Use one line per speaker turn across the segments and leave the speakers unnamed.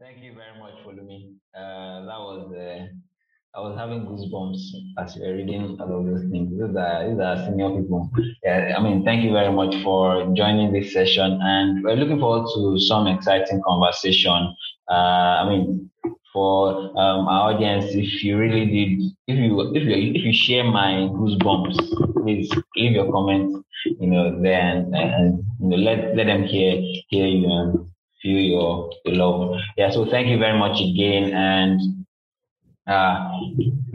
thank you very much, Folumi. Uh, that was uh, I was having goosebumps as you were reading all of those things. These are these are senior people. Yeah, I mean, thank you very much for joining this session, and we're looking forward to some exciting conversation. Uh, I mean, for um, our audience, if you really did, if you if you if you share my goosebumps, please leave your comments, you know, there and, you know let let them hear hear you feel your, your love. Yeah. So thank you very much again, and uh,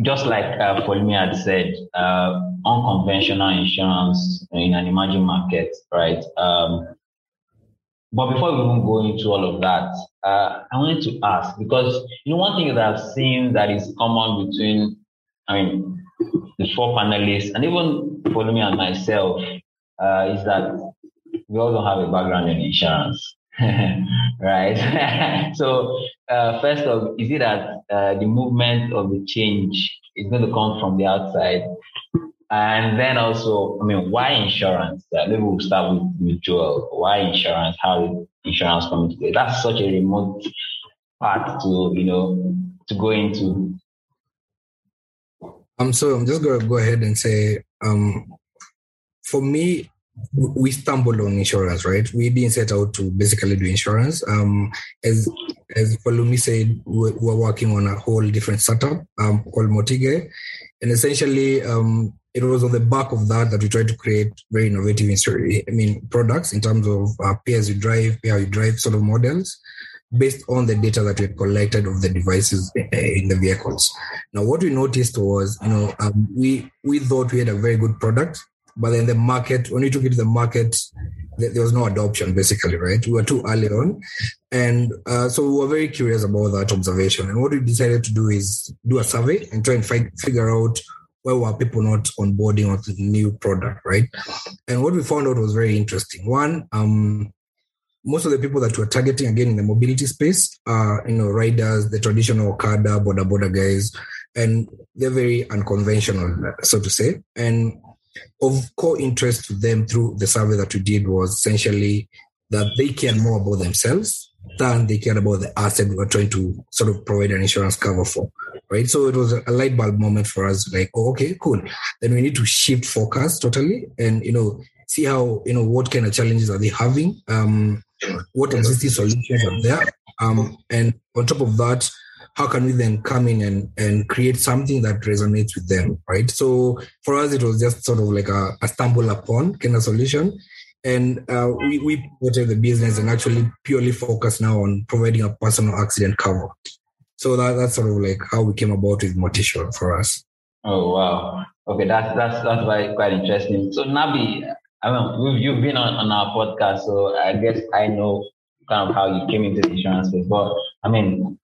just like uh, Folumi had said, uh, unconventional insurance in an emerging market, right? Um, but before we even go into all of that, uh, I wanted to ask because you know one thing that I've seen that is common between, I mean, the four panelists and even Folumi and myself uh, is that we all don't have a background in insurance. right? so, uh, first of, is it that uh, the movement of the change is going to come from the outside? And then also, I mean, why insurance? Uh, maybe we'll start with, with Joel. Why insurance? How did insurance come into play? That's such a remote part to, you know, to go into.
Um, so I'm just to go ahead and say, um, for me, we stumbled on insurance, right? We didn't set out to basically do insurance. Um, as as Folumi said, we're, we're, working on a whole different startup um, called Motige, and essentially, um, it was on the back of that that we tried to create very innovative, I mean, products in terms of uh, pay as you drive, pay how you drive sort of models based on the data that we collected of the devices in the vehicles. Now, what we noticed was, you know, um, we we thought we had a very good product, but then the market, when we took it to the market, there was no adoption, basically, right? We were too early on. And uh, so we were very curious about that observation. And what we decided to do is do a survey and try and find, figure out why were people not onboarding on the new product, right? And what we found out was very interesting. One, um, most of the people that we're targeting again in the mobility space are, you know, riders, the traditional Okada, boda boda guys, and they're very unconventional, so to say. And of core interest to them through the survey that we did was essentially that they care more about themselves than they care about the asset we're trying to sort of provide an insurance cover for. Right. So it was a light bulb moment for us, like, oh, okay, cool. Then we need to shift focus totally and, you know, see how, you know, what kind of challenges are they having? Um, what existing solutions are there? Um, and on top of that, how can we then come in and, and create something that resonates with them, right? So for us, it was just sort of like a, a stumble upon kind of solution. And uh, we, we pivoted the business and actually purely focus now on providing a personal accident cover. So that, that's sort of like how we came about with Motisure for us.
Oh, wow. Okay, that's, that's, that's quite, quite interesting. So Nabi, I mean, you've been on, on our podcast, so I guess I know kind of how you came into the insurance space. But I mean,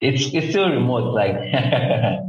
it's it's still remote like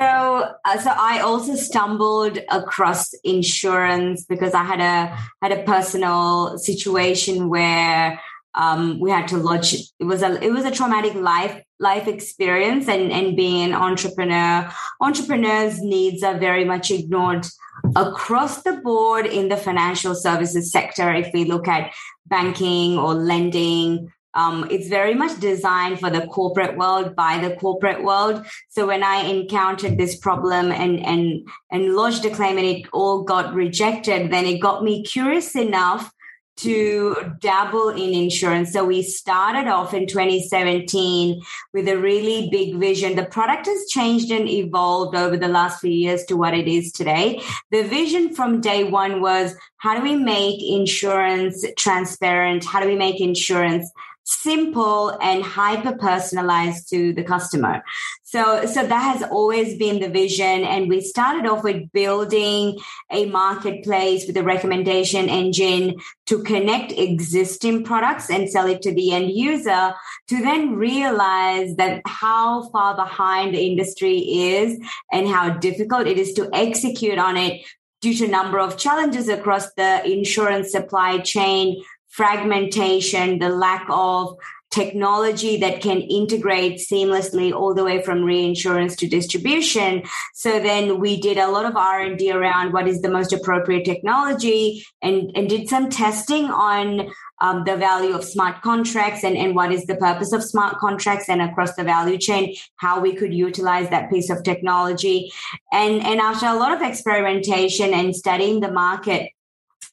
so uh, so i also stumbled across insurance because i had a had a personal situation where um, we had to lodge it was a it was a traumatic life life experience and and being an entrepreneur. Entrepreneurs needs are very much ignored across the board in the financial services sector. If we look at banking or lending um, it's very much designed for the corporate world by the corporate world. So when I encountered this problem and and and lodged a claim and it all got rejected, then it got me curious enough to dabble in insurance. So we started off in 2017 with a really big vision. The product has changed and evolved over the last few years to what it is today. The vision from day one was how do we make insurance transparent? How do we make insurance simple and hyper personalized to the customer. So, so that has always been the vision. And we started off with building a marketplace with a recommendation engine to connect existing products and sell it to the end user to then realize that how far behind the industry is and how difficult it is to execute on it due to a number of challenges across the insurance supply chain fragmentation, the lack of technology that can integrate seamlessly all the way from reinsurance to distribution so then we did a lot of r&d around what is the most appropriate technology and, and did some testing on um, the value of smart contracts and, and what is the purpose of smart contracts and across the value chain, how we could utilize that piece of technology. And, and after a lot of experimentation and studying the market,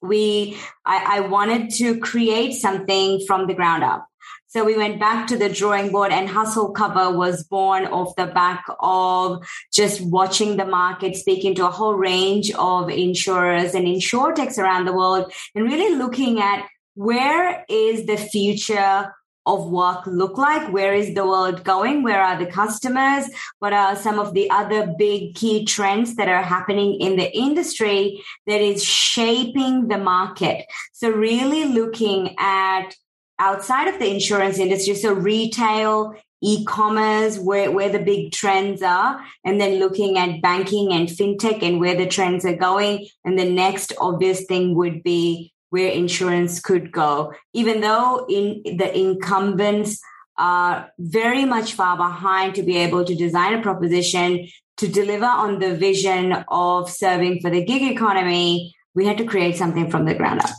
we I, I wanted to create something from the ground up. So we went back to the drawing board and Hustle Cover was born off the back of just watching the market, speaking to a whole range of insurers and insurtechs around the world and really looking at where is the future of work look like? Where is the world going? Where are the customers? What are some of the other big key trends that are happening in the industry that is shaping the market? So really looking at outside of the insurance industry, so retail, e-commerce, where, where the big trends are, and then looking at banking and fintech and where the trends are going. And the next obvious thing would be where insurance could go, even though in the incumbents are very much far behind to be able to design a proposition to deliver on the vision of serving for the gig economy. We had to create something from the ground up.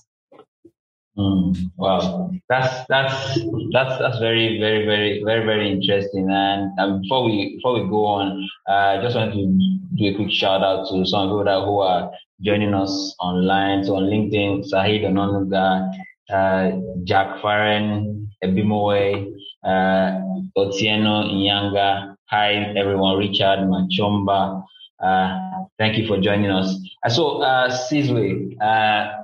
Mm, wow, that's that's that's that's very very very very very interesting. And um, before we before we go on, uh, I uh, just want to do a quick shout out to some people that who are joining us online. So on LinkedIn, Sahid Ononuga, uh, Jack Farren, Ebimowe, uh, Otieno Inyanga. Hi, everyone. Richard Machomba. Uh, thank you for joining us. Uh, so, uh, Sizwe, uh,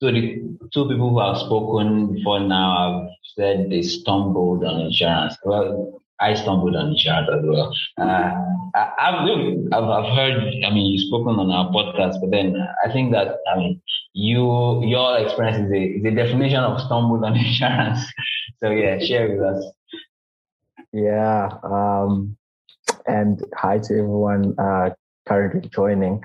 so the two people who have spoken before now have said they stumbled on insurance. Well, I stumbled on insurance as well. Uh, I, have I've heard, I mean, you've spoken on our podcast, but then I think that, I mean, you, your experience is a, is a definition of stumbled on insurance. so yeah, share with us.
Yeah. Um, and hi to everyone uh, currently joining.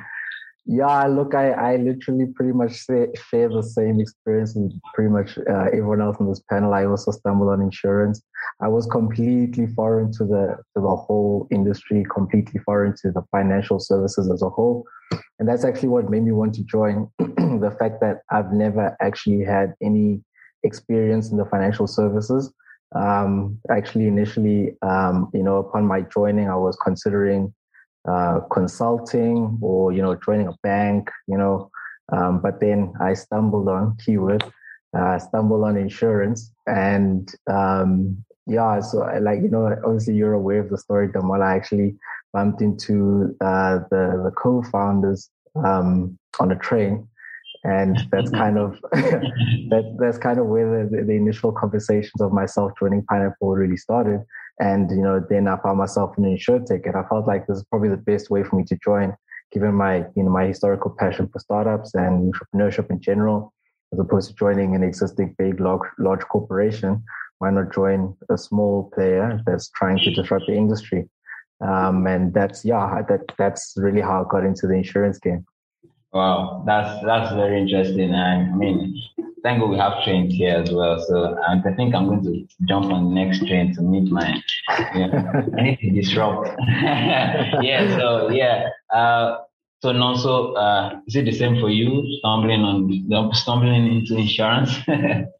Yeah, look, I, I literally pretty much say, share the same experience with pretty much uh, everyone else on this panel. I also stumbled on insurance. I was completely foreign to the to the whole industry, completely foreign to the financial services as a whole, and that's actually what made me want to join. the fact that I've never actually had any experience in the financial services. Um, actually, initially, um, you know, upon my joining, I was considering uh, consulting or you know joining a bank you know um, but then i stumbled on keyword uh, stumbled on insurance and um, yeah so like you know obviously you're aware of the story Damal. i actually bumped into uh, the the co-founders um, on a train and that's kind of that that's kind of where the, the initial conversations of myself joining pineapple really started and, you know, then I found myself in an insurtech and I felt like this is probably the best way for me to join, given my, you know, my historical passion for startups and entrepreneurship in general, as opposed to joining an existing big, large, large corporation. Why not join a small player that's trying to disrupt the industry? Um, and that's, yeah, that, that's really how I got into the insurance game.
Wow, that's that's very interesting. I mean, thank we have trains here as well. So I think I'm going to jump on the next train to meet my. Yeah, I need to disrupt. yeah. So yeah. Uh, so also, uh, is it the same for you? Stumbling on stumbling into insurance.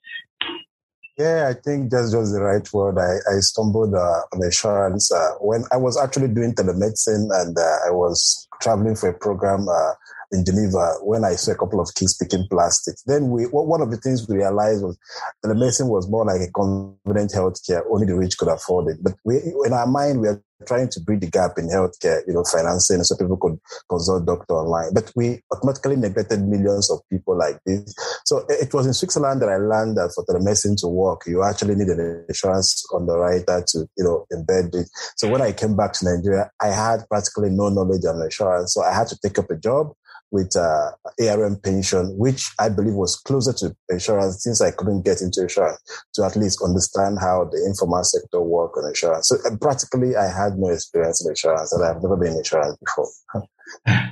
Yeah, I think that's just the right word. I, I stumbled uh, on insurance uh, when I was actually doing telemedicine and uh, I was traveling for a program uh, in Geneva when I saw a couple of kids picking plastic. Then we, one of the things we realized was telemedicine was more like a convenient healthcare, only the rich could afford it. But we, in our mind, we are trying to bridge the gap in healthcare, you know, financing so people could consult doctor online. But we automatically neglected millions of people like this. So it was in Switzerland that I learned that for telemedicine to work, you actually need an insurance underwriter to, you know, embed it. So when I came back to Nigeria, I had practically no knowledge on insurance. So I had to take up a job with uh, ARM pension, which I believe was closer to insurance since I couldn't get into insurance to at least understand how the informal sector work on insurance. So uh, practically, I had no experience in insurance and I've never been in insurance before.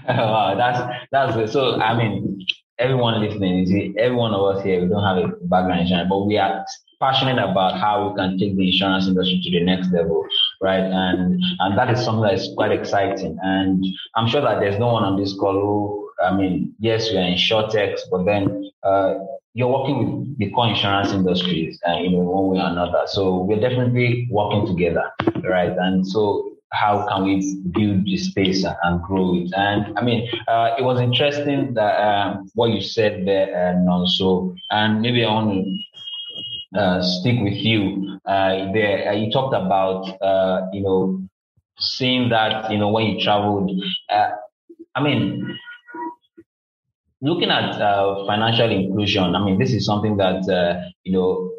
wow, that's that's good. So I mean, everyone listening, every one of us here, we don't have a background in insurance, but we are passionate about how we can take the insurance industry to the next level, right? And and that is something that is quite exciting. And I'm sure that there's no one on this call who I mean, yes, we are in short insurtechs, but then uh, you're working with the core insurance industries, uh, you know, one way or another. So we're definitely working together, right? And so how can we build the space and grow it? And I mean, uh, it was interesting that um, what you said there, and also, and maybe I want to uh, stick with you uh, there. Uh, you talked about, uh, you know, seeing that, you know, when you traveled. Uh, I mean, looking at financial inclusion. I mean, this is something that you know.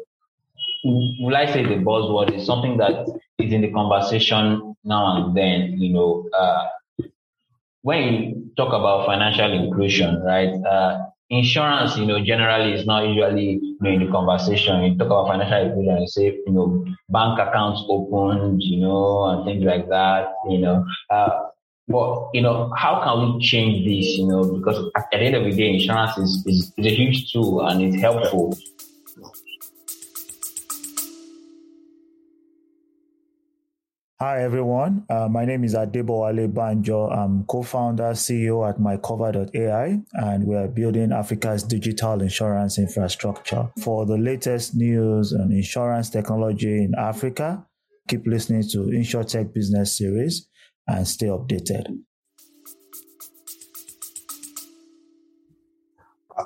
Will I say the buzzword is something that is in the conversation now and then, you know, uh, when you talk about financial inclusion, right? Uh, insurance, you know, generally is not usually you know, in the conversation. You talk about financial inclusion, you say, you know, bank accounts opened, you know, and things like that, you know. Uh, but you know, how can we change this? You know, because at the end of the day, insurance is, is, is a huge tool and it's helpful
Hi, everyone. Uh, my name is Adebowale Banjo. I'm co-founder, CEO at mycover.ai, and we're building Africa's digital insurance infrastructure. For the latest news on insurance technology in Africa, keep listening to InsurTech Business Series and stay updated.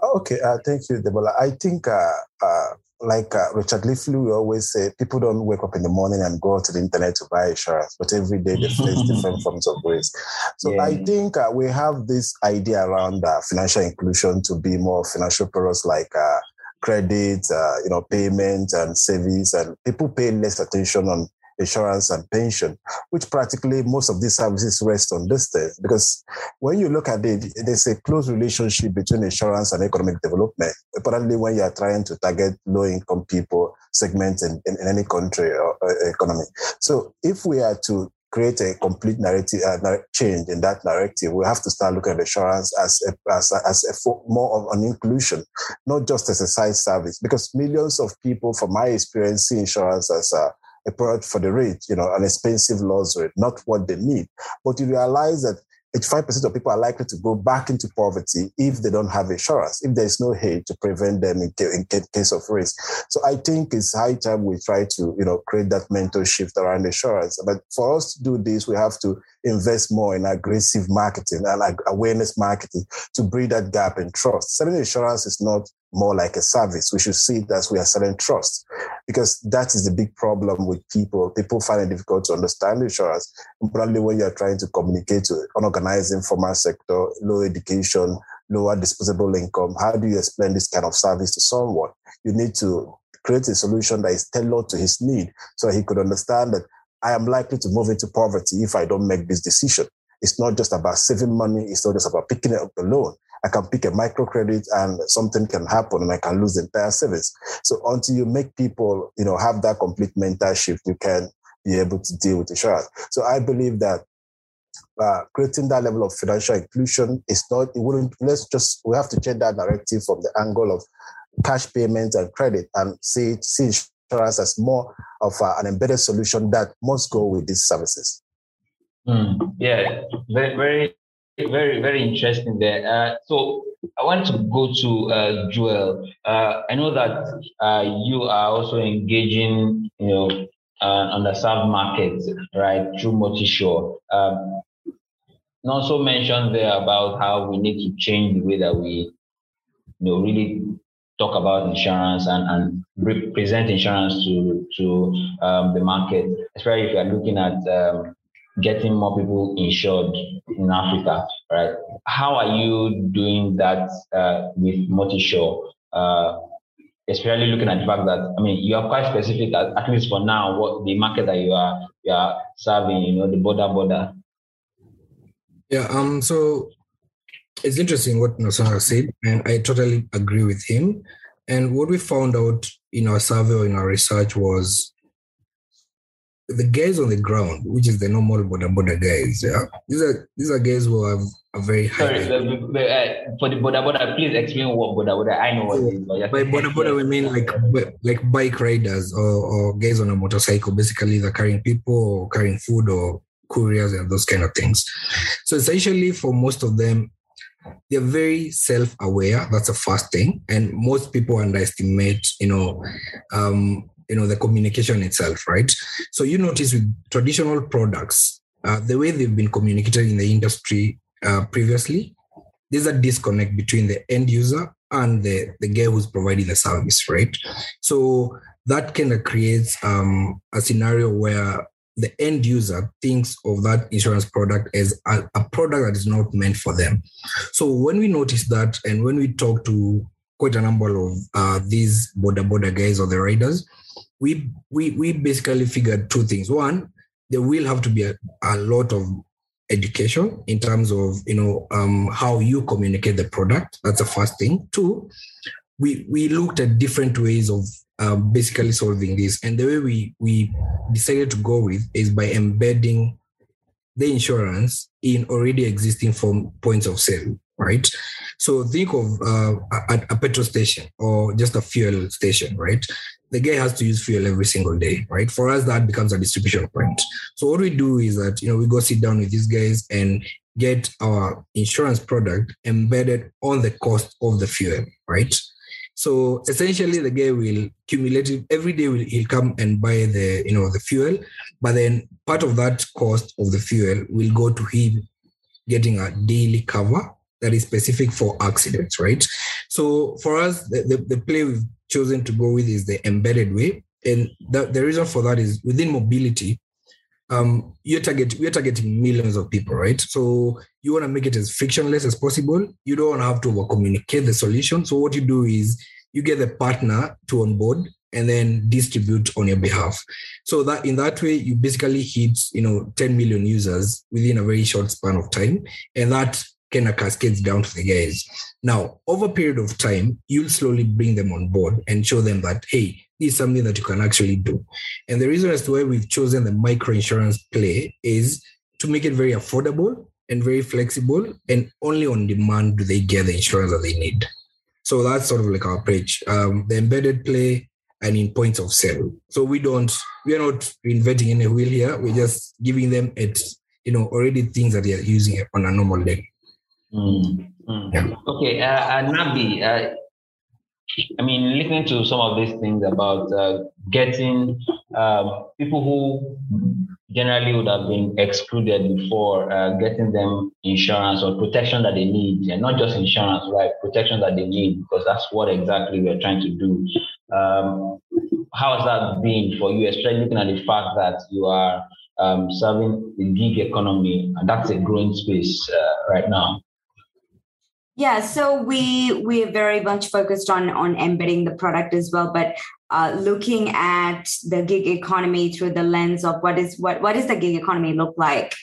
Okay, uh, thank you, Debola. I think uh, uh like uh, Richard Leftley we always say, people don't wake up in the morning and go to the internet to buy insurance, but every day they face different forms of risk. So yeah. I think uh, we have this idea around uh, financial inclusion to be more financial products like uh, credit, uh, you know, payment and savings, and people pay less attention on insurance and pension, which practically most of these services rest on this thing. Because when you look at it, there's a close relationship between insurance and economic development, particularly when you're trying to target low income people segments in, in, in, any country or, or economy. So if we are to create a complete narrative uh, change in that narrative, we have to start looking at insurance as a, as a, as a more of an inclusion, not just as a side service. Because millions of people, from my experience, see insurance as a a product for the rich, you know, an expensive luxury, not what they need. But you realize that 85% of people are likely to go back into poverty if they don't have insurance, if there's no aid to prevent them in, case of risk. So I think it's high time we try to, you know, create that mental shift around insurance. But for us to do this, we have to invest more in aggressive marketing and awareness marketing to bridge that gap in trust. Selling insurance is not more like a service. We should see as we are selling trust because that is the big problem with people. People find it difficult to understand insurance, probably when you're trying to communicate to an unorganized informal sector, low education, lower disposable income. How do you explain this kind of service to someone? You need to create a solution that is tailored to his need so he could understand that I am likely to move into poverty if I don't make this decision. It's not just about saving money. It's not just about picking up the loan. I can pick a microcredit and something can happen and I can lose the entire service. So until you make people, you know, have that complete mental shift, you can be able to deal with insurance. So I believe that uh, creating that level of financial inclusion is not, it wouldn't, let's just, we have to change that narrative from the angle of cash payments and credit and see, see insurance as more of an embedded solution that must go with these services.
Mm, yeah, very, very very, very interesting there. Uh, so I want to go to uh, Joel. Uh, I know that uh, you are also engaging, you know, uh, on the sub market, right, through Motisure. Um, and also mentioned there about how we need to change the way that we, you know, really talk about insurance and, and represent insurance to to um, the market, especially if you are looking at um, getting more people insured in Africa, right? How are you doing that uh, with Motisure? Uh, especially looking at the fact that I mean you are quite specific at, at least for now what the market that you are you are serving, you know, the boda boda.
Yeah, um so it's interesting what Nonso said, and I totally agree with him. And what we found out in our survey or in our research was the guys on the ground, which is the normal boda boda guys, yeah, these are these are guys who have a very high.
Sorry, uh, for the boda boda, please explain what boda boda. I know what
so, it is. By boda boda, we mean like like bike riders or, or guys on a motorcycle, basically they're carrying people or carrying food or couriers and those kind of things. So essentially, for most of them, they're very self-aware. That's the first thing, and most people underestimate, you know, um, you know, the communication itself, right? So you notice with traditional products, uh, the way they've been communicated in the industry uh, previously, there's a disconnect between the end user and the, the guy who's providing the service, right? So that kind of creates um, a scenario where the end user thinks of that insurance product as a, a, product that is not meant for them. So when we notice that, and when we talk to quite a number of uh, these boda boda guys or the riders, we we we basically figured two things. One, there will have to be a, a lot of education in terms of you know um, how you communicate the product. That's the first thing. Two, we we looked at different ways of uh, basically solving this, and the way we we decided to go with is by embedding the insurance in already existing form points of sale, right? So think of uh, a, a petrol station or just a fuel station, right? The guy has to use fuel every single day, right? For us, that becomes a distribution point. So what we do is that you know we go sit down with these guys and get our insurance product embedded on the cost of the fuel, right? So essentially, the guy will cumulative every day. He'll come and buy the you know the fuel, but then part of that cost of the fuel will go to him getting a daily cover that is specific for accidents, right? So for us, the, the, the play we've chosen to go with is the embedded way. And the, the reason for that is within mobility, um, you're target we're targeting millions of people, right? So you want to make it as frictionless as possible. You don't want to have to over communicate the solution. So what you do is you get the partner to onboard and then distribute on your behalf. So that in that way, you basically hit you know 10 million users within a very short span of time, and that kind of cascades down to the guys. Now, over a period of time, you'll slowly bring them on board and show them that, hey, this is something that you can actually do. And the reason as to why we've chosen the micro insurance play is to make it very affordable and very flexible, and only on demand do they get the insurance that they need. So that's sort of like our approach. Um, the embedded play and in points of sale. So we don't, we are not reinventing any wheel here. We're just giving them it, you know, already things that they are using on a normal day.
Mm, mm. Okay, uh, uh, Nabi, uh, I mean, listening to some of these things about uh, getting um, people who generally would have been excluded before, uh, getting them insurance or protection that they need, and not just insurance, right? Protection that they need, because that's what exactly we're trying to do. Um, how has that been for you, especially looking at the fact that you are um, serving the gig economy, and that's a growing space uh, right now?
Yeah, so we we're very much focused on on embedding the product as well, but uh, looking at the gig economy through the lens of what is what what does the gig economy look like,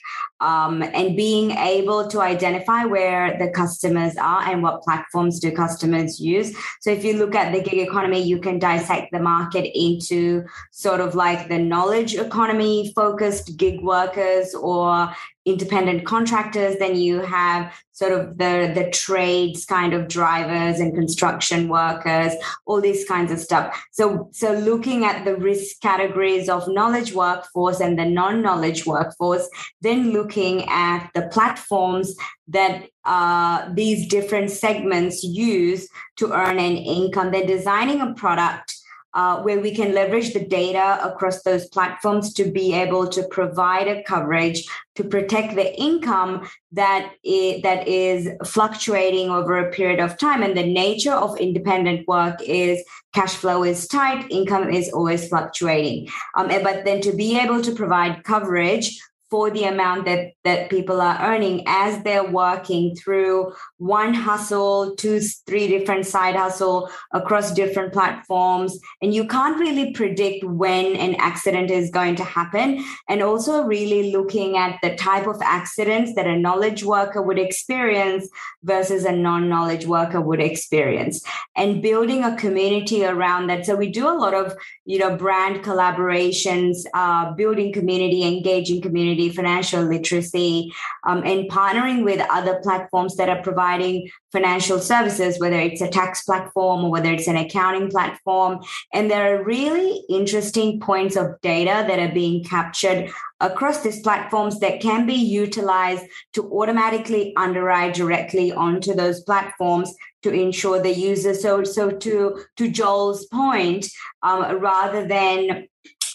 um, and being able to identify where the customers are and what platforms do customers use. So if you look at the gig economy, you can dissect the market into sort of like the knowledge economy focused gig workers or independent contractors then you have sort of the the trades kind of drivers and construction workers all these kinds of stuff so so looking at the risk categories of knowledge workforce and the non-knowledge workforce then looking at the platforms that uh, these different segments use to earn an income They're designing a product uh, where we can leverage the data across those platforms to be able to provide a coverage to protect the income that is, that is fluctuating over a period of time. And the nature of independent work is cash flow is tight, income is always fluctuating. Um, but then to be able to provide coverage for the amount that that people are earning as they're working through one hustle two three different side hustle across different platforms. And you can't really predict when an accident is going to happen. And also really looking at the type of accidents that a knowledge worker would experience versus a non-knowledge worker would experience. And building a community around that. So we do a lot of you know brand collaborations uh, building community engaging community community, financial literacy, um, and partnering with other platforms that are providing financial services, whether it's a tax platform or whether it's an accounting platform. And there are really interesting points of data that are being captured across these platforms that can be utilized to automatically underwrite directly onto those platforms to ensure the user. So, so to to Joel's point, um, rather than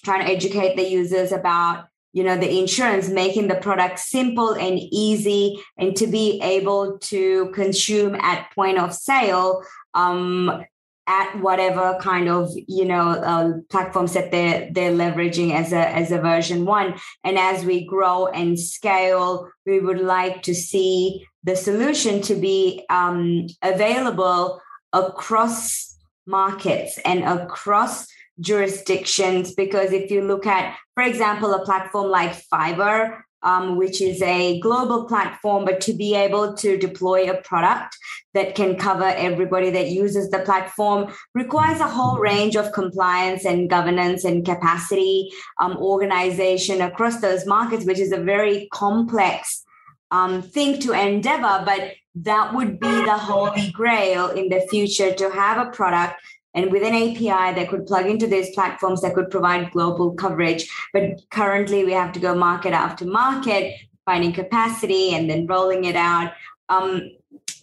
trying to educate the users about you know the insurance making the product simple and easy and to be able to consume at point of sale um, at whatever kind of you know uh, platforms that they're they're leveraging as a as a version one. And as we grow and scale we would like to see the solution to be um, available across markets and across jurisdictions because if you look at for example a platform like fiverr um, which is a global platform but to be able to deploy a product that can cover everybody that uses the platform requires a whole range of compliance and governance and capacity um, organization across those markets which is a very complex um, thing to endeavor but that would be the holy grail in the future to have a product and with an API that could plug into these platforms that could provide global coverage. But currently, we have to go market after market, finding capacity and then rolling it out. Um,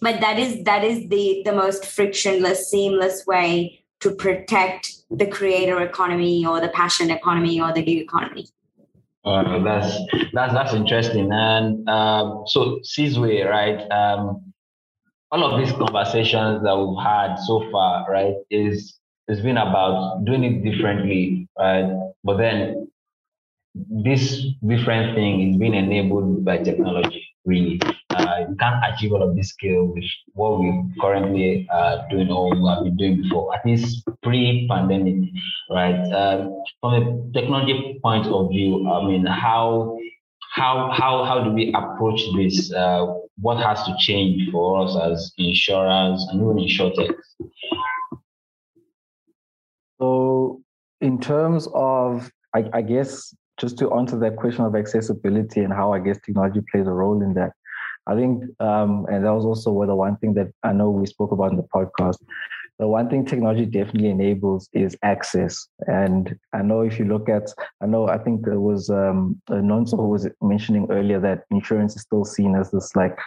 but that is that is the the most frictionless, seamless way to protect the creator economy or the passion economy or the gig economy.
Uh, that's that's that's interesting. And uh, so Sizwe, right? Um, all of these conversations that we've had so far, right, is it's been about doing it differently, right? But then this different thing is being enabled by technology, really. Uh, you can't achieve all of this scale with what we currently are doing or what we have been doing before, at least pre-pandemic, right? Uh, from a technology point of view, I mean, how how how how do we approach this? Uh, what has to change for us as insurance and even insurtech?
So, in terms of, I, I guess, just to answer that question of accessibility and how I guess technology plays a role in that, I think, um, and that was also the one thing that I know we spoke about in the podcast the one thing technology definitely enables is access. And I know if you look at, I know I think there was um, Nonso who was mentioning earlier that insurance is still seen as this like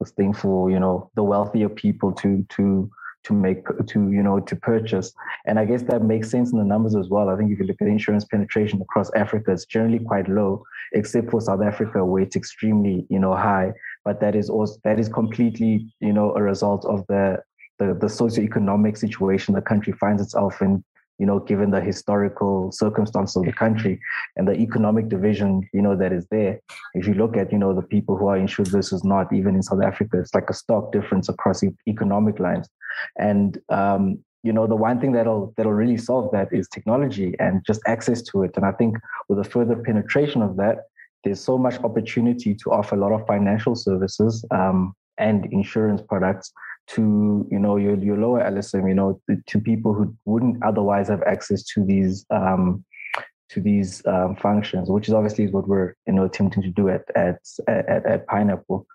this thing for you know the wealthier people to to to make to you know to purchase. And i guess that makes sense in the numbers as well. I think if you look at insurance penetration across africa it's generally quite low except for south africa where it's extremely you know high. But that is also that is completely you know a result of the the, the socioeconomic situation the country finds itself in, you know, given the historical circumstances of the country and the economic division, you know, that is there. If you look at, you know, the people who are insured versus not, even in South Africa, it's like a stark difference across economic lines. And um, you know, the one thing that'll that'll really solve that is technology and just access to it. And I think with a further penetration of that, there's so much opportunity to offer a lot of financial services um, and insurance products to you know your your lower LSM, you know, to people who wouldn't otherwise have access to these um, to these um, functions, which is obviously what we're you know attempting to do at at at, at Pineapple.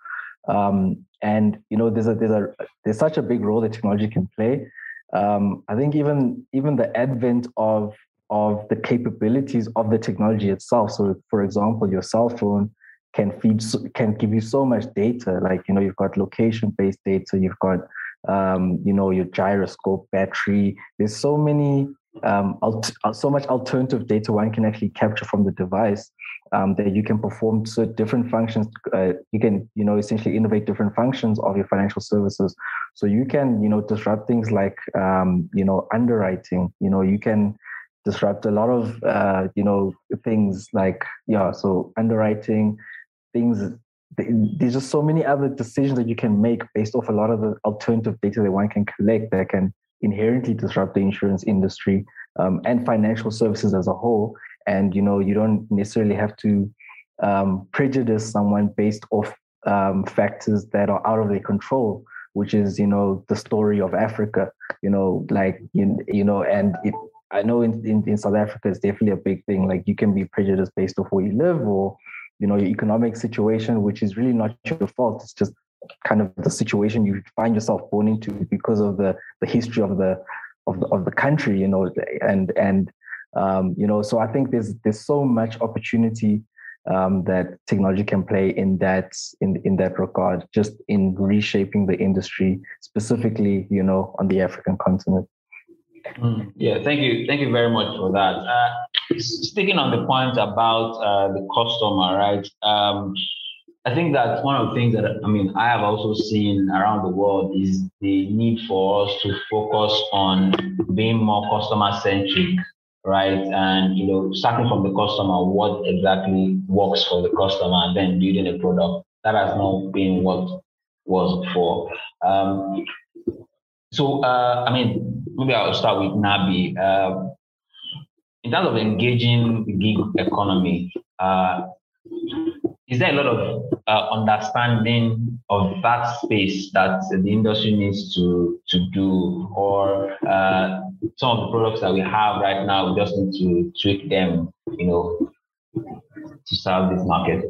Um, and you know, there's a there's a there's such a big role that technology can play. Um, I think even even the advent of of the capabilities of the technology itself. So, for example, your cell phone can feed can give you so much data like you know you've got location based data you've got um, you know your gyroscope battery. There's so many um, alt- uh, so much alternative data one can actually capture from the device um, that you can perform so different functions uh, you can you know essentially innovate different functions of your financial services. So you can you know disrupt things like um, you know underwriting. You know you can disrupt a lot of uh, you know things like yeah so underwriting things there's just so many other decisions that you can make based off a lot of the alternative data that one can collect that can inherently disrupt the insurance industry um, and financial services as a whole. And you know you don't necessarily have to um, prejudice someone based off um, factors that are out of their control which is you know the story of africa you know like you, you know and it, i know in, in, in south africa it's definitely a big thing. Like you can be prejudiced based off where you live or you know, your economic situation, which is really not your fault. It's just kind of the situation you find yourself born into because of the the history of the of the, of the country, you know, and and um, you know, so I think there's there's so much opportunity um, that technology can play in that in in that regard, just in reshaping the industry, specifically, you know, on the African continent.
Mm, yeah, thank you, thank you very much for that. Uh, sticking on the point about uh, the customer, right? Um, I think that one of the things that I mean I have also seen around the world is the need for us to focus on being more customer centric right? And you know, starting from the customer, what exactly works for the customer, and then building a product. That has not been what was before. Um, so, uh, I mean, maybe I'll start with Nabi. Uh, in terms of engaging the gig economy, uh, is there a lot of uh, understanding of that space that the industry needs to to do, or uh, some of the products that we have right now, we just need to tweak them, you know, to serve this market?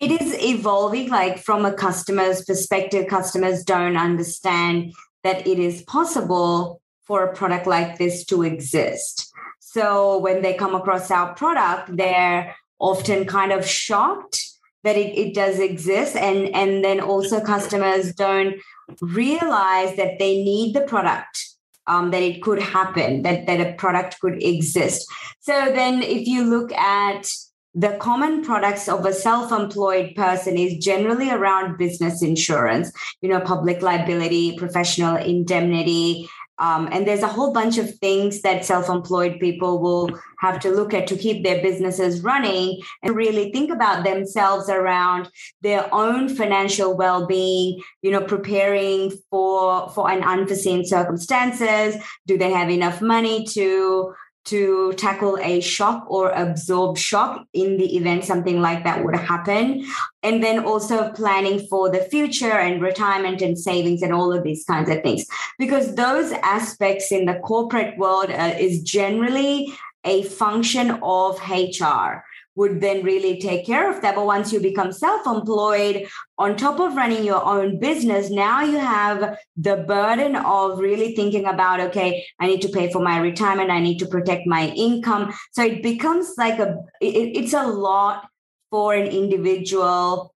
It is evolving. Like from a customer's perspective, customers don't understand that it is possible for a product like this to exist. So when they come across our product, they're often kind of shocked that it, it does exist. And and then also customers don't realize that they need the product um, that it could happen that that a product could exist. So then if you look at the common products of a self-employed person is generally around business insurance you know public liability professional indemnity um, and there's a whole bunch of things that self employed people will have to look at to keep their businesses running and really think about themselves around their own financial well being, you know, preparing for, for an unforeseen circumstances. Do they have enough money to to tackle a shock or absorb shock in the event something like that would happen. And then also planning for the future and retirement and savings and all of these kinds of things. Because those aspects in the corporate world uh, is generally a function of HR would then really take care of that. But once you become self employed, on top of running your own business, now you have the burden of really thinking about, okay, I need to pay for my retirement, I need to protect my income. So it becomes like a, it, it's a lot for an individual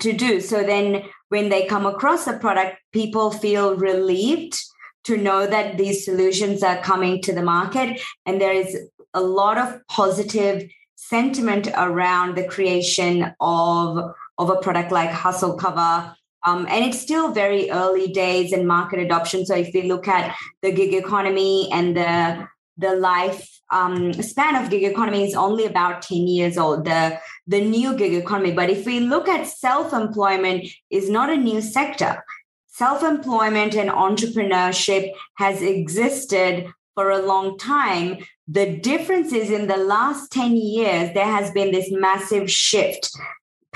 to do. So then when they come across a product, people feel relieved to know that these solutions are coming to the market and there is a lot of positive sentiment around the creation of of a product like Hustle Cover. Um, and it's still very early days in market adoption. So if we look at the gig economy and the the life um, span of gig economy is only about 10 years old, the, the new gig economy. But if we look at self-employment is not a new sector. Self-employment and entrepreneurship has existed for a long time. The difference is in the last 10 years, there has been this massive shift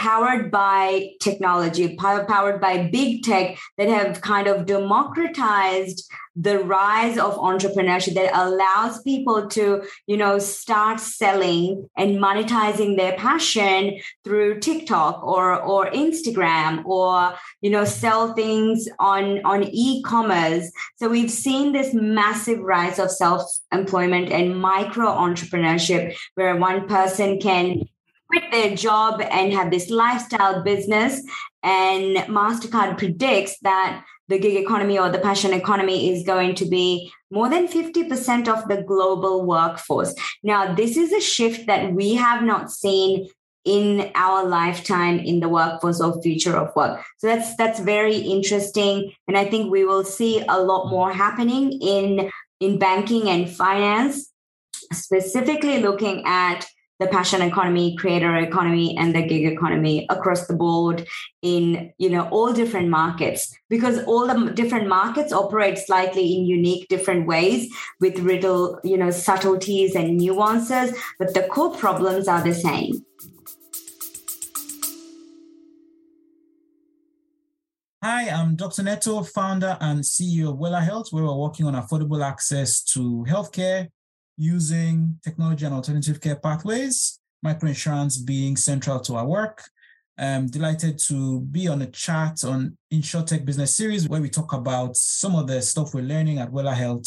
powered by technology, powered by big tech that have kind of democratized the rise of entrepreneurship that allows people to, you know, start selling and monetizing their passion through TikTok or or Instagram or, you know, sell things on on e-commerce. So we've seen this massive rise of self-employment and micro entrepreneurship where one person can quit their job and have this lifestyle business. And MasterCard predicts that the gig economy or the passion economy is going to be more than 50% of the global workforce. Now, this is a shift that we have not seen in our lifetime in the workforce or future of work. So that's that's very interesting and I think we will see a lot more happening in in banking and finance specifically looking at the passion economy creator economy and the gig economy across the board in you know all different markets because all the different markets operate slightly in unique different ways with little you know subtleties and nuances but the core problems are the same
Hi, I'm Dr. Neto, founder and CEO of Wella Health, where we're working on affordable access to healthcare using technology and alternative care pathways. microinsurance being central to our work. I'm delighted to be on a chat on InsurTech Business Series where we talk about some of the stuff we're learning at Wella Health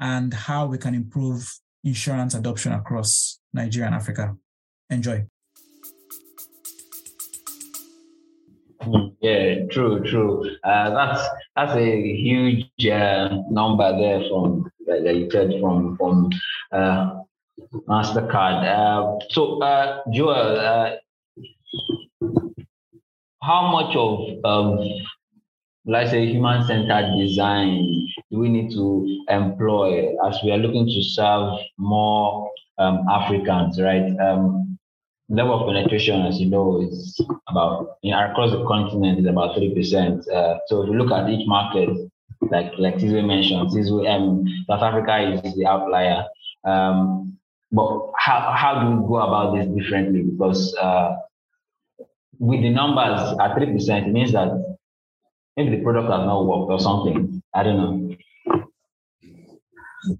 and how we can improve insurance adoption across Nigeria and Africa. Enjoy.
Yeah, true, true. Uh, that's that's a huge uh, number there from that you said from from uh, Mastercard. Uh, so, uh, Joel, uh, how much of um, let's say human-centered design do we need to employ as we are looking to serve more um, Africans, right? Um, level of penetration, as you know, is about you know, across the continent is about three percent. Uh, so if you look at each market, like like Sizwe mentioned, Sizwe, um, South Africa is the outlier. Um, but how how do we go about this differently? Because uh, with the numbers at three percent, it means that maybe the product has not worked or something. I don't know.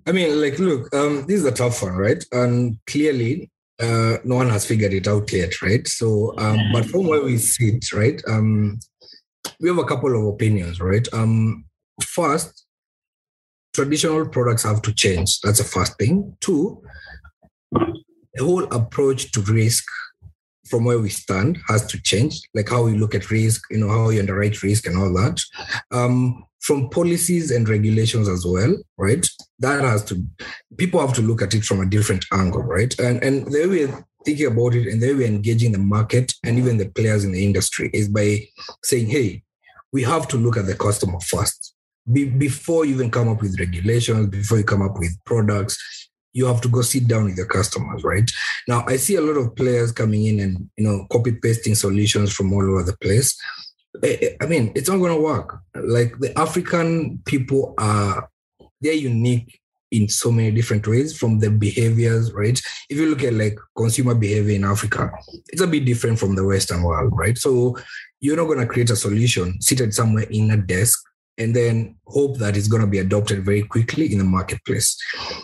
I mean, like, look, um, this is a tough one, right? And clearly, uh, no one has figured it out yet, right? So, um, but from where we sit, right, um, we have a couple of opinions, right? Um, first, traditional products have to change. That's the first thing. Two, the whole approach to risk from where we stand has to change, like how we look at risk, you know, how you underwrite risk and all that. Um, from policies and regulations as well, right? That has to people have to look at it from a different angle, right? And and the way we're thinking about it and the way we're engaging the market and even the players in the industry is by saying, hey, we have to look at the customer first. Be, before you even come up with regulations, before you come up with products, you have to go sit down with your customers, right? Now, I see a lot of players coming in and you know copy pasting solutions from all over the place. Eh, eh, I mean, it's not going to work. Like the African people are, they're unique in so many different ways from the behaviors, right? If you look at like consumer behavior in Africa, it's a bit different from the Western world, right? So you're not going to create a solution seated somewhere in a desk and then hope that it's going to be adopted very quickly in the marketplace.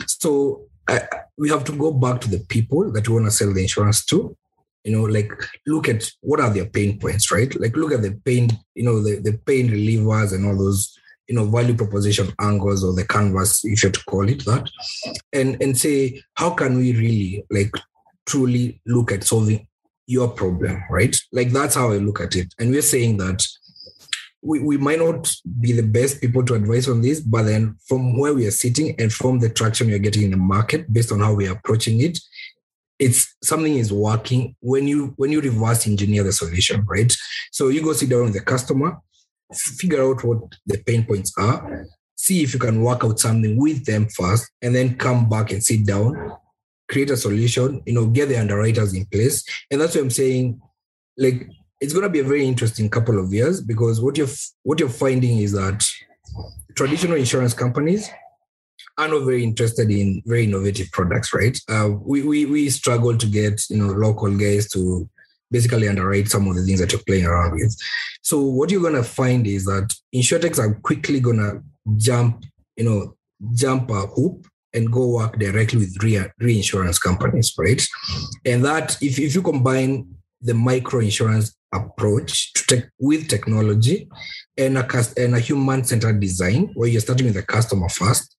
So I, we have to go back to the people that we want to sell the insurance to you know like look at what are their pain points right? Like look at the pain you know the, the pain relievers and all those you know value proposition angles or the canvas if you have to call it that and and say how can we really like truly look at solving your problem right? Like that's how i look at it. And we're saying that we, we might not be the best people to advise on this but then from where we are sitting and from the traction you're getting in the market based on how we're approaching it it's something is working when you when you reverse engineer the solution, right? So you go sit down with the customer, figure out what the pain points are, see if you can work out something with them first, and then come back and sit down, create a solution, you know, get the underwriters in place. And that's what I'm saying. Like it's gonna be a very interesting couple of years because what you're what you're finding is that traditional insurance companies are not very interested in very innovative products, right? Uh, we, we we struggle to get you know local guys to basically underwrite some of the things that you're playing around with. So what you're gonna find is that insurtechs are quickly gonna jump, you know, jump a hoop and go work directly with re- reinsurance companies, right? And that if, if you combine the micro insurance approach to tech, with technology and a, and a human centered design where you're starting with the customer first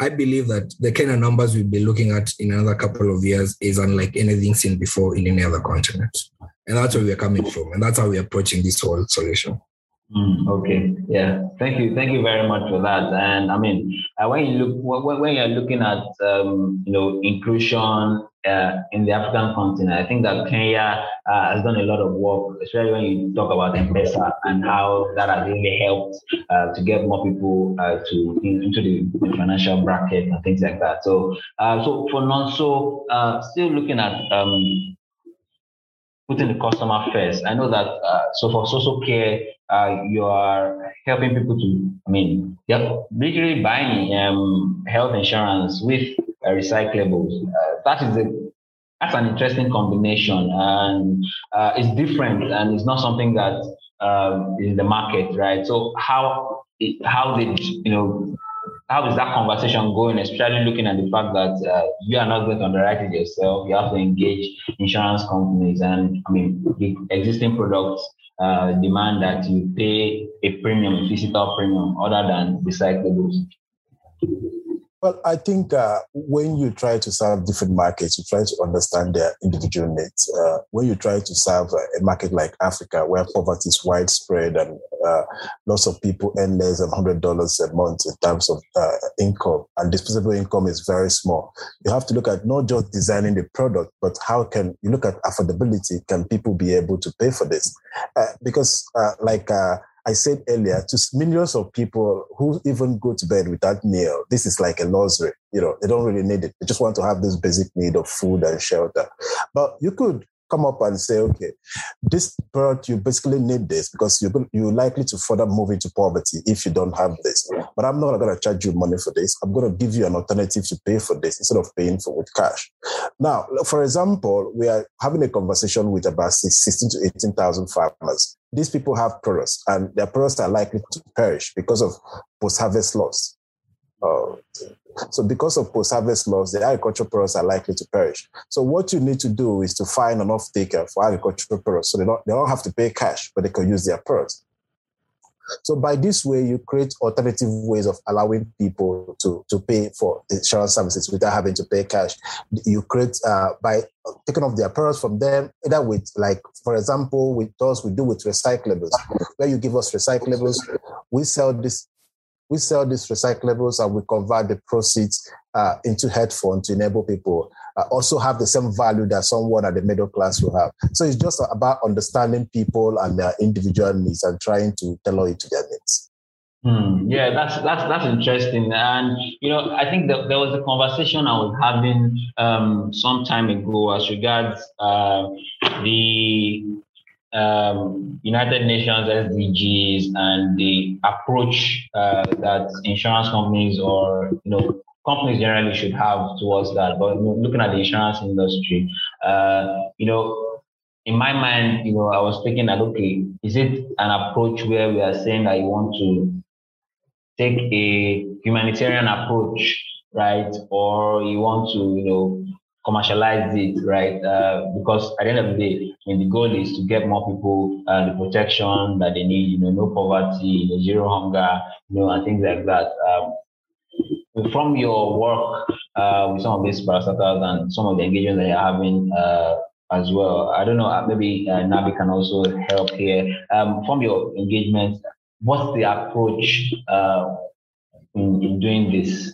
I believe that the kind of numbers we'll be looking at in another couple of years is unlike anything seen before in any other continent. And that's where we're coming from. And that's how we're approaching this whole solution.
Mm, okay. Yeah. Thank you. Thank you very much for that. And I mean, uh, when you look when, when you're looking at um, you know inclusion uh, in the African continent, I think that Kenya uh, has done a lot of work, especially when you talk about M-Pesa and how that has really helped uh, to get more people uh, to in, into the, financial bracket and things like that. So, uh, so for Nonso, still looking at um, putting the customer first. I know that so for Soso Care uh, you are helping people to, I mean, yeah, literally buying um, health insurance with uh, recyclables. Uh, that is a that's an interesting combination, and uh, it's different, and it's not something that um, is in the market, right? So how how did you know how is that conversation going, especially looking at the fact that uh, you are not going to underwrite it yourself. You have to engage insurance companies, and I mean, the existing products uh, demand that you pay a premium, a physical premium, other than recyclables.
Well, I think uh, when you try to serve different markets, you try to understand their individual needs. Uh, when you try to serve a market like Africa, where poverty is widespread and uh, lots of people earn less than $100 a month in terms of uh, income, and disposable income is very small, you have to look at not just designing the product, but how can you look at affordability? Can people be able to pay for this? Uh, because, uh, like, I said earlier, to millions of people who even go to bed without meal, this is like a luxury. You know, they don't really need it. They just want to have this basic need of food and shelter. But you could come up and say, okay, this product, you basically need this because you're, you're likely to further move into poverty if you don't have this. But I'm not going to charge you money for this. I'm going to give you an alternative to pay for this instead of paying for with cash. Now, for example, we are having a conversation with about 16 to 18,000 farmers these people have products and their products are likely to perish because of post-harvest loss. Uh, so because of post-harvest loss, the agricultural products are likely to perish. So what you need to do is to find an off-taker for agricultural products so they don't, they don't have to pay cash, but they can use their products. So by this way, you create alternative ways of allowing people to, to pay for insurance services without having to pay cash. You create uh, by taking off their products from them, either with like, for example, with us, we do with recyclables, where you give us recyclables, we sell this we sell these recyclables and we convert the proceeds uh, into headphones to enable people uh, also have the same value that someone at the middle class will have. So it's just about understanding people and their individual needs and trying to tailor it to their needs.
Hmm. Yeah, that's that's that's interesting, and you know, I think that there was a conversation I was having um, some time ago as regards uh, the um, United Nations SDGs and the approach uh, that insurance companies or you know companies generally should have towards that. But looking at the insurance industry, uh, you know, in my mind, you know, I was thinking that okay, is it an approach where we are saying that you want to take a humanitarian approach, right, or you want to, you know, commercialize it, right? Uh, because at the end of the day, I mean, the goal is to get more people uh, the protection that they need, you know, no poverty, you know, zero hunger, you know, and things like that. Um, from your work uh, with some of these parastatals and some of the engagement that you're having uh, as well, I don't know, uh, maybe uh, Nabi can also help here. Um, from your engagement, what's the approach in, in doing this?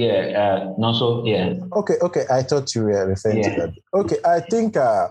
Yeah, uh, no, so yeah.
Okay, okay. I thought you were referring yeah. to that. Okay, I think uh,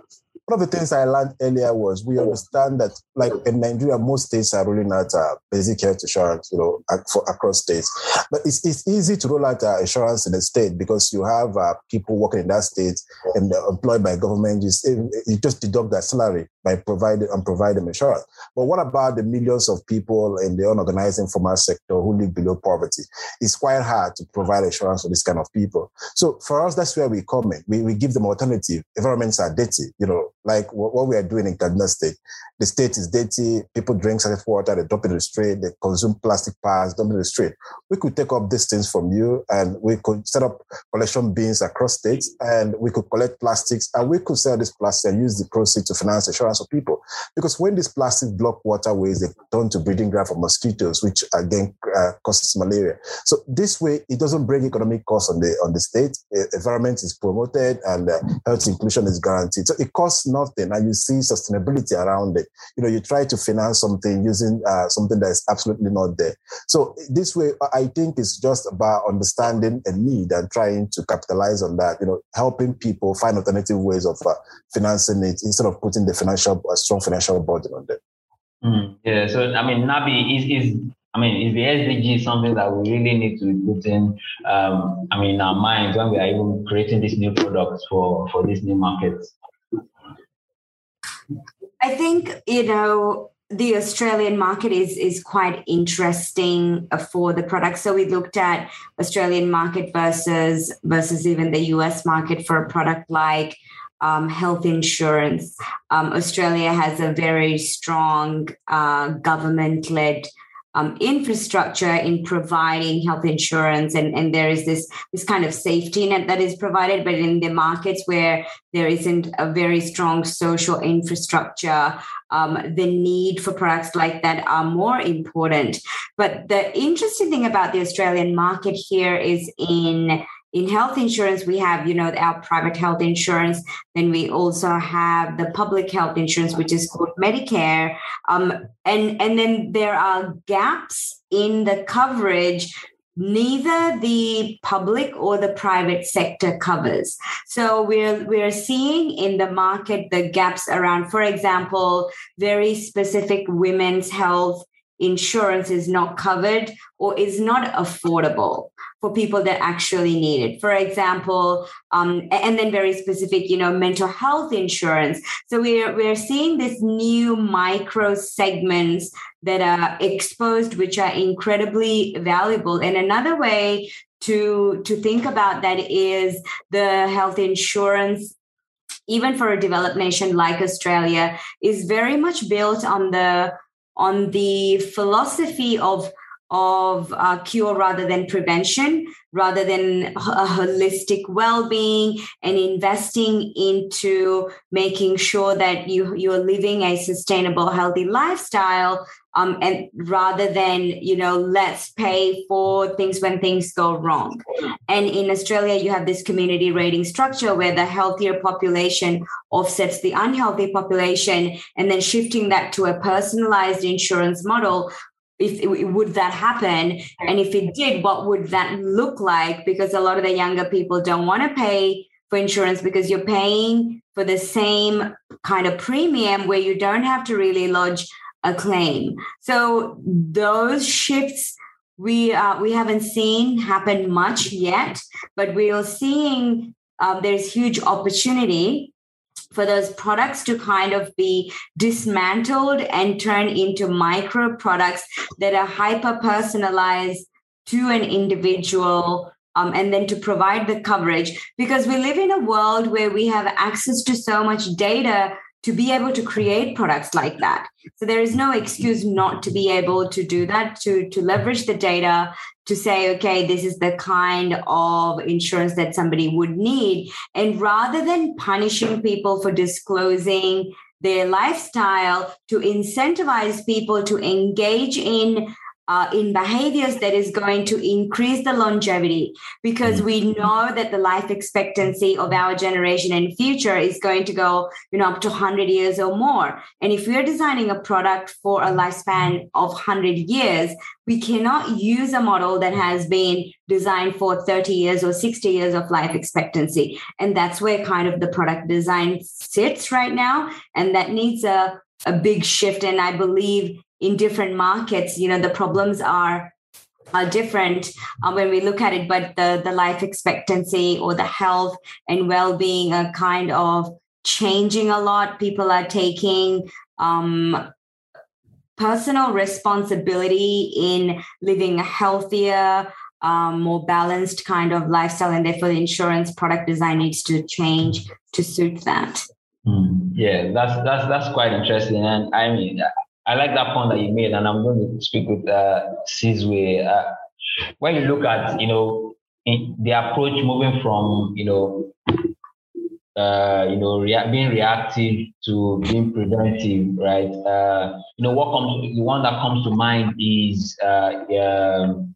one of the things I learned earlier was we understand that, like in Nigeria, most states are rolling out uh, basic health insurance, you know, for, across states. But it's, it's easy to roll out uh, insurance in a state because you have uh, people working in that state and employed by government. You, you just deduct their salary by providing and provide them insurance. But what about the millions of people in the unorganized informal sector who live below poverty? It's quite hard to provide insurance for this kind of people. So for us, that's where we come in. We, we give them alternative. Environments are dirty, you know, like what, what we are doing in Kaduna State. The state is dirty. People drink surface water. They dump it in the street. They consume plastic parts, dump it in the street. We could take up these things from you and we could set up collection bins across states and we could collect plastics and we could sell this plastic and use the proceeds to finance insurance for people. Because when these plastic block waterways, they turn to breeding ground for mosquitoes, which again uh, causes malaria. So this way, it doesn't bring economic costs on the on the state. environment is promoted and uh, health inclusion is guaranteed. So it costs nothing, and you see sustainability around it you know, you try to finance something using uh, something that is absolutely not there. So this way, I think it's just about understanding a need and trying to capitalize on that. You know, helping people find alternative ways of uh, financing it instead of putting the financial, a strong financial burden on them.
Mm, yeah. So I mean, Nabi is is I mean, is the SDG something that we really need to be putting, um, I mean, in our minds when we are even creating these new products for, for these new markets?
I think, you know, the Australian market is is quite interesting for the product. So we looked at Australian market versus versus even the US market for a product like um, health insurance. Um, Australia has a very strong uh, government led um, infrastructure in providing health insurance. And, and there is this this kind of safety net that is provided but in the markets where there isn't a very strong social infrastructure um, the need for products like that are more important. But the interesting thing about the australian market here is in in health insurance we have you know our private health insurance. Then we also have the public health insurance which is called medicare. Um, and and then there are gaps in the coverage. Neither the public or the private sector covers. So we're we're seeing in the market the gaps around for example very specific women's health insurance is not covered or is not affordable for people that actually need it. For example, um, and then very specific, you know, mental health insurance. So we're we're seeing this new micro segments that are exposed, which are incredibly valuable. And another way to to think about that is the health insurance even for a developed nation like australia is very much built on the on the philosophy of of uh, cure rather than prevention, rather than a holistic well-being, and investing into making sure that you you're living a sustainable, healthy lifestyle. Um, and rather than you know, let's pay for things when things go wrong. And in Australia, you have this community rating structure where the healthier population offsets the unhealthy population, and then shifting that to a personalized insurance model if would that happen? And if it did what would that look like? Because a lot of the younger people don't want to pay for insurance because you're paying for the same kind of premium where you don't have to really lodge a claim. So those shifts we uh, we haven't seen happen much yet but we are seeing um, there's huge opportunity for those products to kind of be dismantled and turned into micro products that are hyper personalized to an individual um, and then to provide the coverage. Because we live in a world where we have access to so much data to be able to create products like that. So there is no excuse not to be able to do that to to leverage the data to say okay this is the kind of insurance that somebody would need. And rather than punishing people for disclosing their lifestyle to incentivize people to engage in uh, in behaviors that is going to increase the longevity because we mm-hmm. know that the life expectancy of our generation and future is going to go you know up to 100 years or more. And if we're designing a product for a lifespan of 100 years we cannot use a model that has been designed for 30 years or 60 years of life expectancy. And that's where kind of the product design sits right now. And that needs a a big shift. And i believe in different markets you know the problems are are different uh, when we look at it but the the life expectancy or the health and well-being are kind of changing a lot. People are taking um, personal responsibility in living a healthier um, more balanced kind of lifestyle and therefore the insurance product design needs to change to suit that.
Mm, yeah that's that's that's quite interesting. And i mean I like that point that you made, and I'm going to speak with uh, Sizwe. Uh, when you look at, you know, the approach moving from, you know, uh, you know, rea- being reactive to being preventive, right? Uh, you know, what comes, the one that comes to mind is uh, um,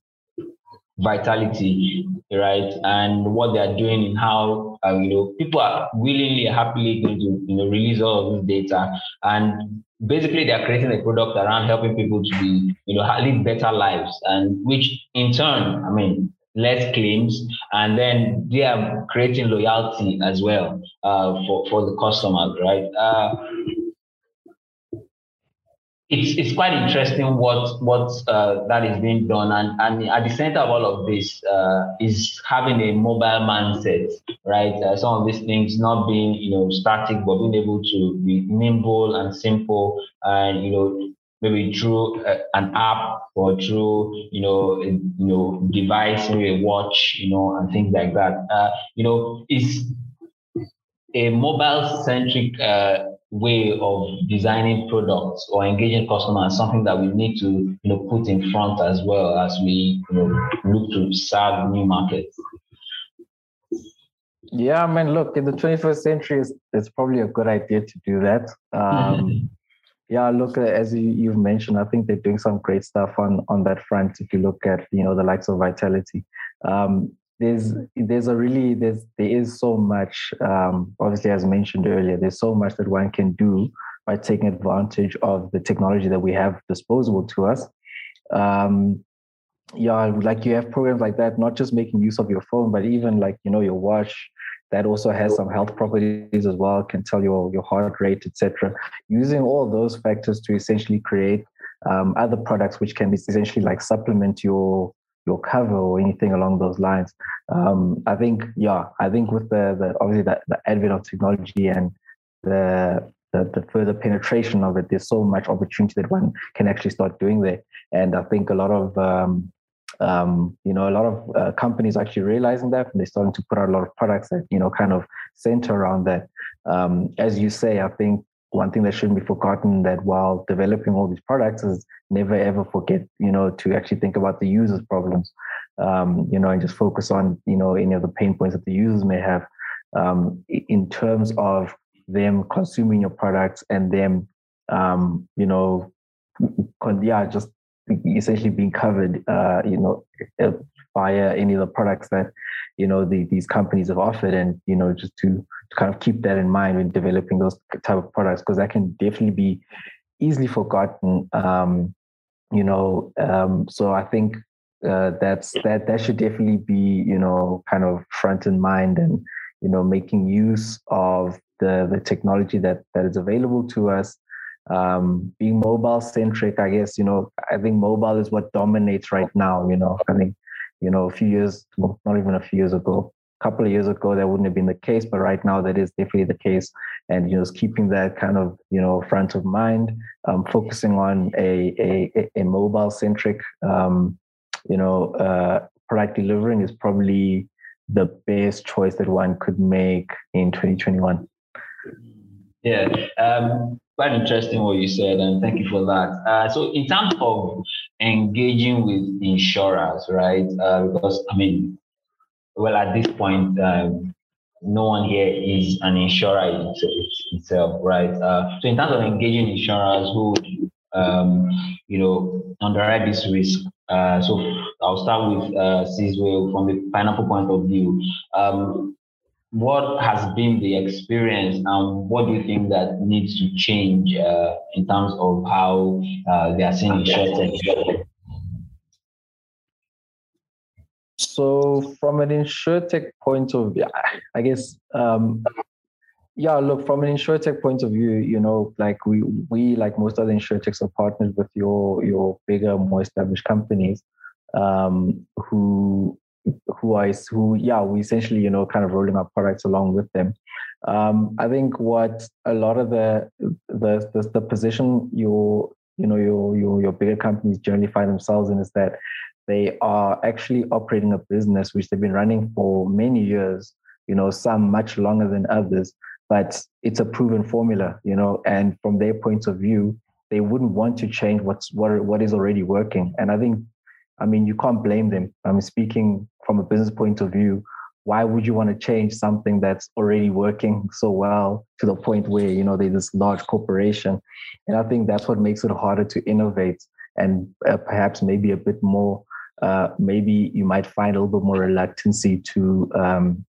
vitality, right? And what they are doing and how, uh, you know, people are willingly, happily going to, you know, release all of this data. And basically they're creating a product around helping people to be, you know, live better lives, and which in turn, I mean, less claims, and then they are creating loyalty as well uh, for for the customers, right? Uh, it's it's quite interesting what what uh, that is being done, and and at the center of all of this uh, is having a mobile mindset, right? Uh, some of these things not being you know static, but being able to be nimble and simple, and you know maybe through uh, an app or through you know a, you know device, maybe a watch, you know, and things like that. Uh, you know, is a mobile centric uh, way of designing products or engaging customers something that we need to you know put in front as well as we you know look to serve new markets.
Yeah i mean look in the 21st century it's, it's probably a good idea to do that. Um, yeah look as you, have mentioned i think they're doing some great stuff on on that front if you look at you know the likes of vitality. Um, there's there's a really there's there is so much um, obviously as mentioned earlier there's so much that one can do by taking advantage of the technology that we have disposable to us. Um, yeah like you have programs like that not just making use of your phone but even like you know your watch that also has some health properties as well can tell your your heart rate etc using all those factors to essentially create um, other products which can be essentially like supplement your your cover or anything along those lines. Um, I think, yeah, I think with the, the obviously the, the advent of technology and the, the, the further penetration of it, there's so much opportunity that one can actually start doing there. And I think a lot of um, um, you know, a lot of uh, companies actually realizing that, and they're starting to put out a lot of products that you know kind of center around that. Um, as you say, I think one thing that shouldn't be forgotten that while developing all these products is never ever forget you know to actually think about the users problems. Um, you know and just focus on you know any of the pain points that the users may have um, in terms of them consuming your products and them um, you know yeah just essentially being covered uh, you know via any of the products that you know the, these companies have offered. And you know just to kind of keep that in mind when developing those type of products because that can definitely be easily forgotten um, you know um, so i think uh, that's that that should definitely be you know kind of front in mind and you know making use of the the technology that that is available to us. Um, being mobile centric i guess you know i think mobile is what dominates right now you know i think you know, a few years, well, not even a few years ago, couple of years ago, that wouldn't have been the case, but right now that is definitely the case. And, you know, keeping that kind of, you know, front of mind, um, focusing on a, a, a mobile centric, um, you know, uh, product delivering is probably the best choice that one could make in 2021.
Yeah, um, quite interesting what you said, and thank you for that. Uh, so, in terms of engaging with insurers, right? Uh, because I mean, well, at this point, um, no one here is an insurer itself, right? Uh, so, in terms of engaging insurers who, um, you know, underwrite this risk. Uh, so, I'll start with uh, from the pineapple point of view. Um, what has been the experience and what do you think that needs to change uh, in terms of how uh, they are seeing insurtech?
So, from an insurtech point of view, I guess, um, yeah, look, from an insurtech point of view, you know, like we, we like most other insurtechs are partnered with your your bigger, more established companies um, who who I who yeah we essentially you know kind of rolling our products along with them. Um, I think what a lot of the the the, the position your you know your your your bigger companies generally find themselves in is that they are actually operating a business which they've been running for many years. You know, some much longer than others, but it's a proven formula. You know, and from their point of view, they wouldn't want to change what's what what is already working. And I think I mean, you can't blame them. I'm speaking from a business point of view. Why would you want to change something that's already working so well to the point where, you know, they're this large corporation? And I think that's what makes it harder to innovate and uh, perhaps maybe a bit more, uh, maybe you might find a little bit more reluctancy to, um,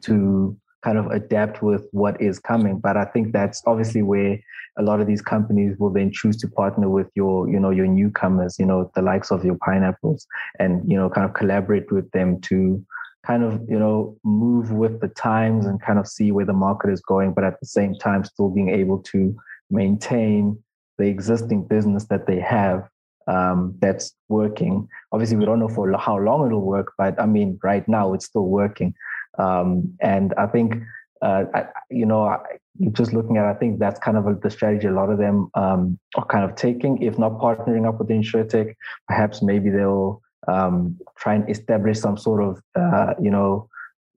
to kind of adapt with what is coming. But I think that's obviously where a lot of these companies will then choose to partner with your, you know, your newcomers, you know, the likes of your pineapples and, you know, kind of collaborate with them to kind of, you know, move with the times and kind of see where the market is going, but at the same time still being able to maintain the existing business that they have um, that's working. Obviously, we don't know for how long it'll work, but I mean, right now it's still working. Um, and I think, uh, I, you know, just looking at, I think that's kind of a, the strategy a lot of them um, are kind of taking. If not partnering up with the insurtech, perhaps maybe they'll um, try and establish some sort of, uh, you know,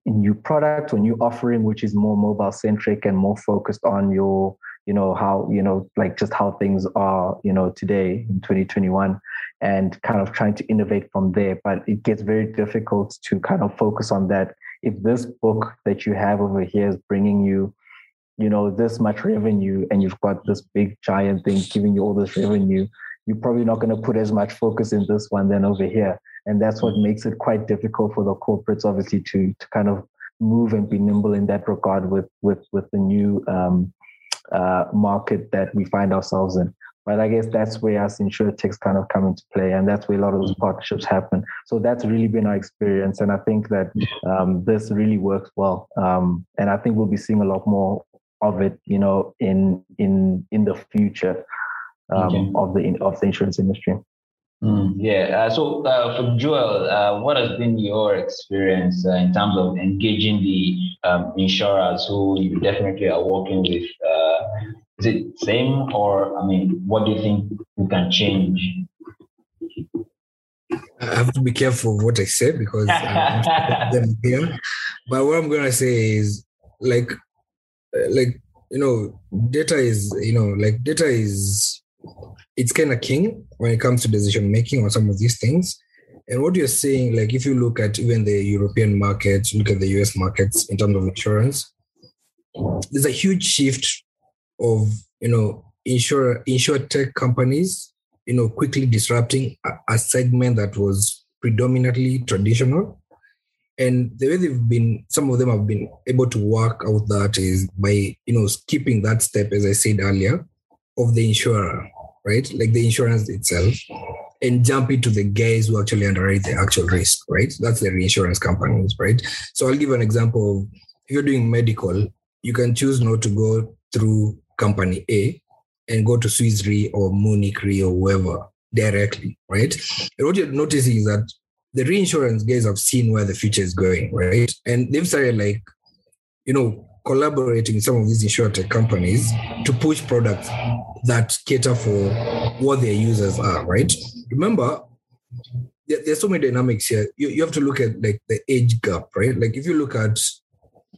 new product or new offering which is more mobile centric and more focused on your you know how you know like just how things are you know today in 2021 and kind of trying to innovate from there. But it gets very difficult to kind of focus on that. If this book that you have over here is bringing you you know this much revenue and you've got this big giant thing giving you all this revenue you're probably not going to put as much focus in this one than over here. And that's what makes it quite difficult for the corporates obviously to to kind of move and be nimble in that regard with with with the new um, uh, market that we find ourselves in. But I guess that's where us insurtechs kind of come into play, and that's where a lot of those mm-hmm. partnerships happen. So that's really been our experience, and I think that um, this really works well. Um, and I think we'll be seeing a lot more of it, you know, in in in the future um, okay. of the of the insurance industry.
Mm, yeah. Uh, so uh, for Joel, uh, what has been your experience uh, in terms of engaging the um, insurers who you definitely are working with? Is it same or I mean, what do you think we can change?
I have to be careful of what I say because I them here. But what I'm gonna say is like, uh, like you know, data is you know like data is it's kind of king when it comes to decision making on some of these things. And what you're saying, like if you look at even the European markets, look at the US markets in terms of insurance, there's a huge shift of you know insure insure tech companies, you know, quickly disrupting a, a segment that was predominantly traditional. And the way they've been, some of them have been able to work out that is by you know skipping that step, as I said earlier, of the insurer right? Like the insurance itself, and jump into the guys who actually underwrite the actual risk, right? That's the reinsurance companies, right? So I'll give an example. If you're doing medical, you can choose not to go through company A and go to Swiss Re or Munich Re or whoever directly, right? And what you're noticing is that the reinsurance guys have seen where the future is going, right? And they've started like, you know, collaborating with some of these insurtech companies to push products that cater for what their users are, right? Remember, there's so many dynamics here. You, you have to look at like the age gap, right? Like if you look at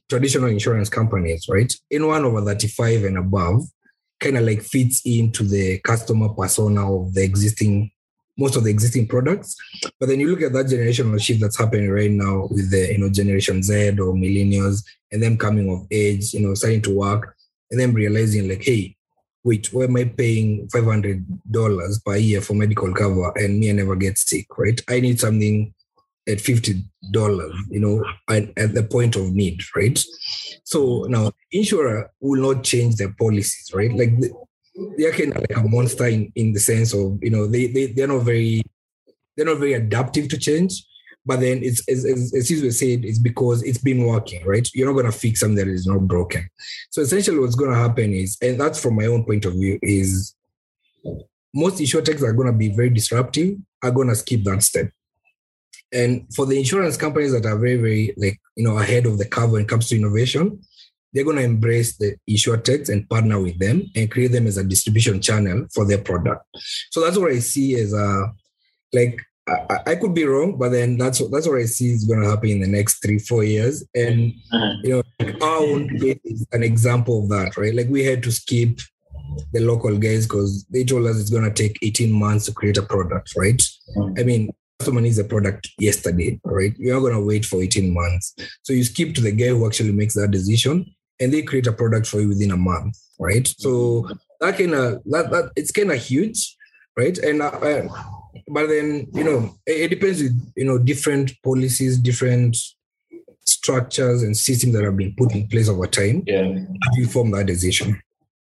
traditional insurance companies, right? Anyone over 35 and above kind of like fits into the customer persona of the existing most of the existing products. But then you look at that generational shift that's happening right now with the you know Generation Z or millennials and them coming of age, you know, starting to work, and then realizing like, hey, wait, why am I paying five hundred dollars per year for medical cover and me I never get sick, right? I need something at fifty dollars, you know, at, at the point of need, right? So now insurer will not change their policies, right? Like the, they're kind of like a monster in, in the sense of you know they they they're not very they're not very adaptive to change. But then it's as as, as you said, it's because it's been working, right? You're not gonna fix something that is not broken. So essentially, what's gonna happen is, and that's from my own point of view, is most insurtechs are gonna be very disruptive. Are gonna skip that step. And for the insurance companies that are very, very like you know ahead of the curve when it comes to innovation, they're going to embrace the insurtechs and partner with them and create them as a distribution channel for their product. So that's what I see as a like I, I could be wrong, but then that's what that's what I see is going to happen in the next three four years. And uh-huh. you know, like our own is an example of that, right? Like we had to skip the local guys because they told us it's going to take 18 months to create a product, right? Mm-hmm. I mean, someone needs a product yesterday, right? You're going to wait for 18 months. So you skip to the guy who actually makes that decision and they create a product for you within a month, right? So that kind of that, that it's kind of huge, right? And uh, uh, but then you know it, it, depends with you know different policies, different structures and systems that have been put in place over time.
Yeah,
you form that decision.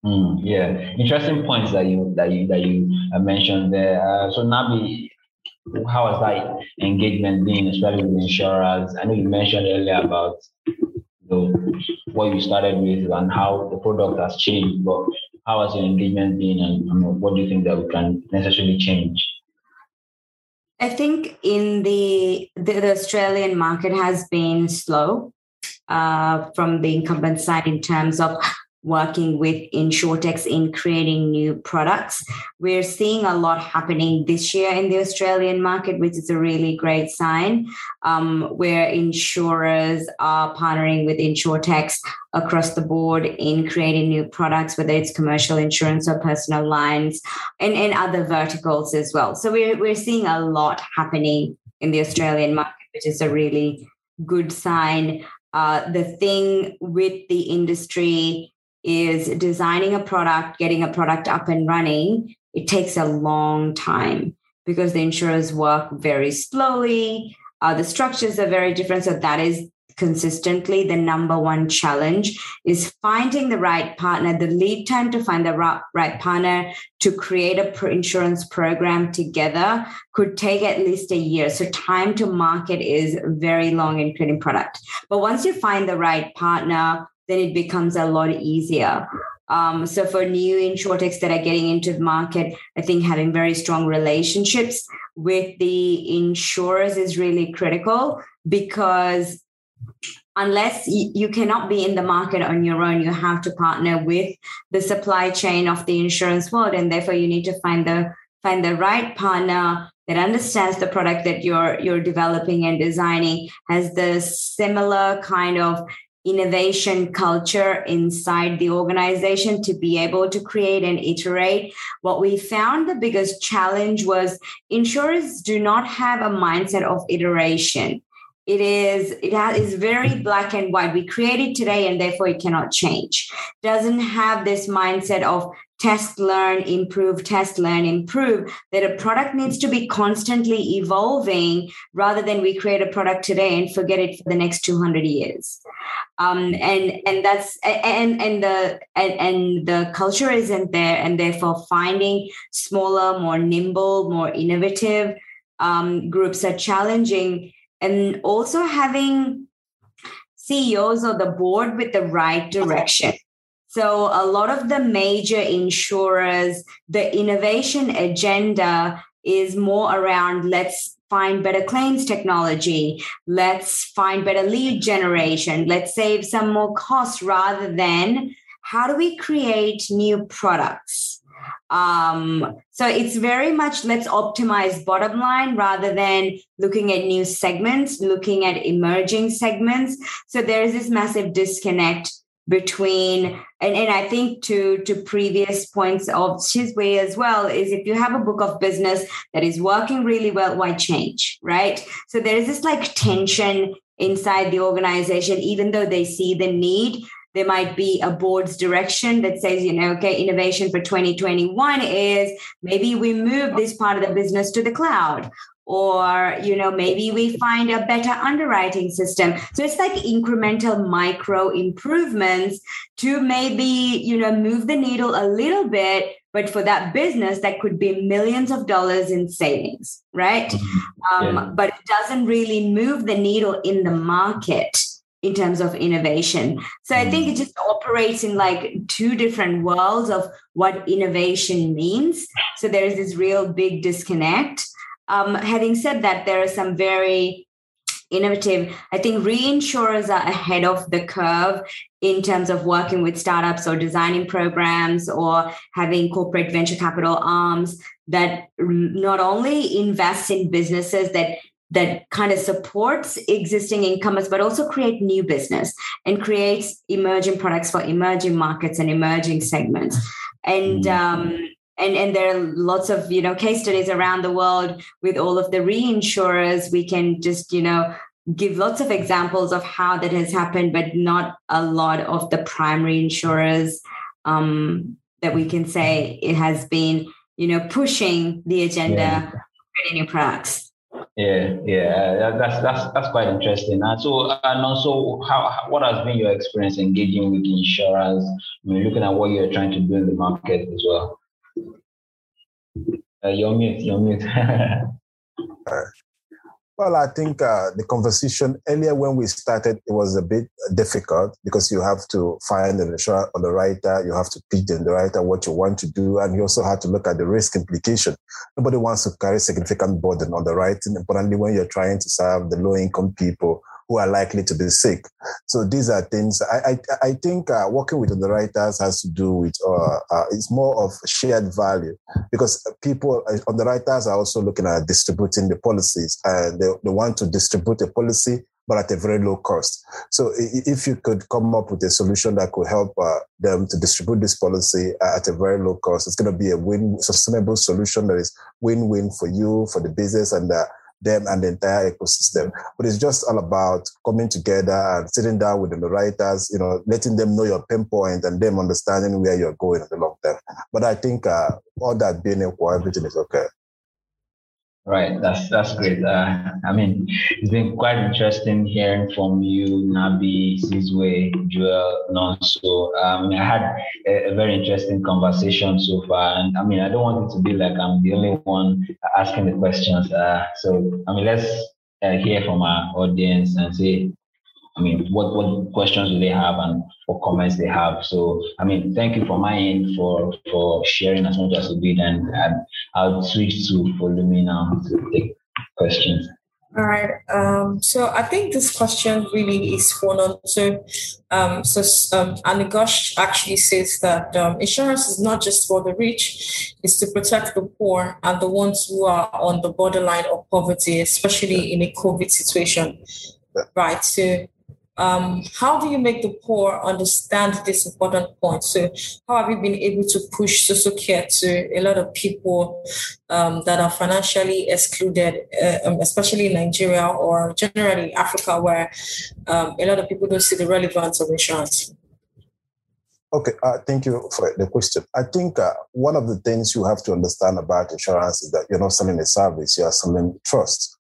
Mm, yeah, interesting points that you that you that you uh, mentioned there. Uh, so Nabi, how has that engagement been, especially with insurers? I know you mentioned earlier about you know, what you started with and how the product has changed, but how has your engagement been and what do you think that we can necessarily change?
I think in the, the, the Australian market has been slow uh, from the incumbent side in terms of working with insurtechs in creating new products. We're seeing a lot happening this year in the Australian market, which is a really great sign, um, where insurers are partnering with insurtechs across the board in creating new products, whether it's commercial insurance or personal lines and, and other verticals as well. So we're, we're seeing a lot happening in the Australian market, which is a really good sign. Uh, the thing with the industry is designing a product, getting a product up and running. It takes a long time because the insurers work very slowly. Uh, the structures are very different. So that is consistently the number one challenge is finding the right partner the lead time to find the right partner to create a insurance program together could take at least a year so time to market is very long in creating product but once you find the right partner then it becomes a lot easier. Um, so for new insurtechs that are getting into the market, I think having very strong relationships with the insurers is really critical because unless you cannot be in the market on your own you have to partner with the supply chain of the insurance world and therefore you need to find the find the right partner that understands the product that you're you're developing and designing has the similar kind of innovation culture inside the organization to be able to create and iterate. What we found the biggest challenge was insurers do not have a mindset of iteration it is it has, is very black and white. We create it today and therefore it cannot change. Doesn't have this mindset of test learn improve test learn improve that a product needs to be constantly evolving rather than we create a product today and forget it for the next 200 years. Um, and and that's and and the and, and the culture isn't there and therefore finding smaller more nimble more innovative um, groups are challenging and also having CEOs or the board with the right direction. So, a lot of the major insurers, the innovation agenda is more around let's find better claims technology, let's find better lead generation, let's save some more costs rather than how do we create new products? Um, so it's very much let's optimize bottom line rather than looking at new segments, looking at emerging segments. So there's this massive disconnect between and, and I think to to previous points of Sizwe as well is if you have a book of business that is working really well, why change? Right. So there is this like tension inside the organization, even though they see the need there might be a board's direction that says, you know, okay, innovation for 2021 is maybe we move this part of the business to the cloud or you know maybe we find a better underwriting system so it's like incremental micro improvements to maybe you know move the needle a little bit but for that business that could be millions of dollars in savings right mm-hmm. um, yeah. but it doesn't really move the needle in the market in terms of innovation. So I think it mm. just operates in like two different worlds of what innovation means. So there's this real big disconnect. Um, having said that, there are some very innovative. I think reinsurers are ahead of the curve in terms of working with startups or designing programs or having corporate venture capital arms that not only invest in businesses that that kind of supports existing incumbents, but also create new business and creates emerging products for emerging markets and emerging segments. And mm. um, and and there are lots of you know case studies around the world with all of the reinsurers. We can just you know give lots of examples of how that has happened, but not a lot of the primary insurers um, that we can say it has been you know pushing the agenda, yeah. creating new products.
Yeah, yeah, that's that's that's quite interesting. And so, and also, how what has been your experience engaging with insurers? I mean, looking at what you're trying to do in the market as well. Uh, you're mute. You're mute.
Well, I think uh, the conversation earlier when we started, it was a bit difficult because you have to find insurer or the writer, you have to pitch the writer what you want to do, and you also have to look at the risk implication. Nobody wants to carry significant burden on the writing, importantly when you're trying to serve the low income people who are likely to be sick. So these are things I I, I think uh, working with underwriters has to do with uh, uh, it's more of shared value because people uh, underwriters are also looking at distributing the policies and they, they want to distribute a policy but at a very low cost. So if you could come up with a solution that could help uh, them to distribute this policy at a very low cost, it's going to be a win sustainable solution that is win-win for you, for the business, and uh, them and the entire ecosystem. But it's just all about coming together and sitting down with the writers, you know, letting them know your pinpoint and them understanding where you're going in the long term. But I think uh, all that being equal, everything is okay.
Right, that's that's great. Uh, I mean, it's been quite interesting hearing from you, Nabi, Sizwe, Joel, Nonso. Um, I had a, a, very interesting conversation so far, and I mean, I don't want it to be like I'm the only one asking the questions. Uh, so, I mean, let's uh, hear from our audience and say I mean, what, what questions do they have and what comments they have. So, I mean, thank you from my end for, for sharing as much as you did. And, I'll switch to me now to take questions.
All right. Um, so I think this question really is one on. So, um, so um, actually says that um, insurance is not just for the rich; it's to protect the poor and the ones who are on the borderline of poverty, especially in a COVID situation. Right. So um, how do you make the poor understand this important point? So, how have you been able to push Soso Care to a lot of people um, that are financially excluded, uh, um, especially in Nigeria or generally Africa, where um, a lot of people don't see the relevance of insurance?
Okay, uh, thank you for the question. I think uh, one of the things you have to understand about insurance is that you're not selling a service, you are selling trust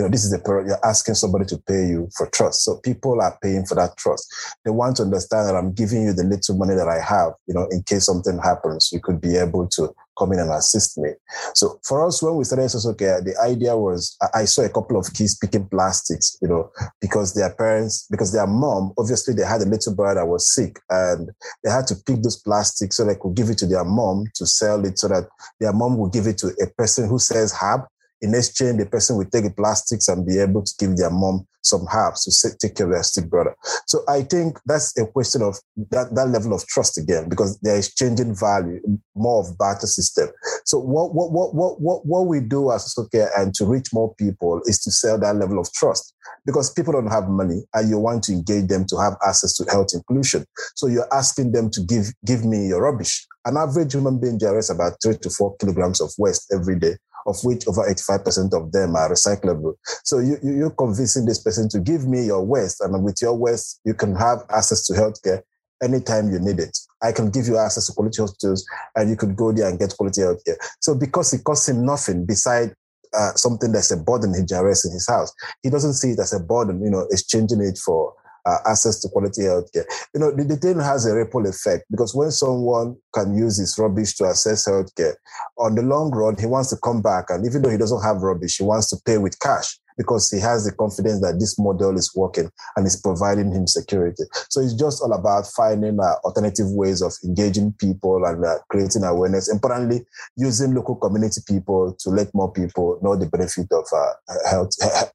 you know, this is the period you're asking somebody to pay you for trust. So people are paying for that trust. They want to understand that I'm giving you the little money that I have, you know, in case something happens, you could be able to come in and assist me. So for us, when we started care, the idea was I saw a couple of kids picking plastics, you know, because their parents, because their mom, obviously they had a little boy that was sick and they had to pick those plastics so they could give it to their mom to sell it so that their mom would give it to a person who sells herb in exchange, the person will take the plastics and be able to give their mom some herbs to take care of their sick brother. So I think that's a question of that, that level of trust again, because they're exchanging value, more of barter system. So what what what what what, what we do as Soso Care and to reach more people is to sell that level of trust. Because people don't have money and you want to engage them to have access to health inclusion. So you're asking them to give give me your rubbish. An average human being generates about three to four kilograms of waste every day of which over 85% of them are recyclable. So you, you, are convincing this person to give me your waste, and with your waste, you can have access to healthcare anytime you need it. I can give you access to quality hospitals, and you could go there and get quality healthcare. So because it costs him nothing beside uh, something that's a burden he generates in his house, he doesn't see it as a burden, you know, exchanging it for uh, access to quality healthcare. You know, the, the thing has a ripple effect because when someone can use his rubbish to access healthcare, on the long run, he wants to come back. And even though he doesn't have rubbish, he wants to pay with cash because he has the confidence that this model is working and is providing him security. So it's just all about finding uh, alternative ways of engaging people and uh, creating awareness. Importantly, using local community people to let more people know the benefit of uh, health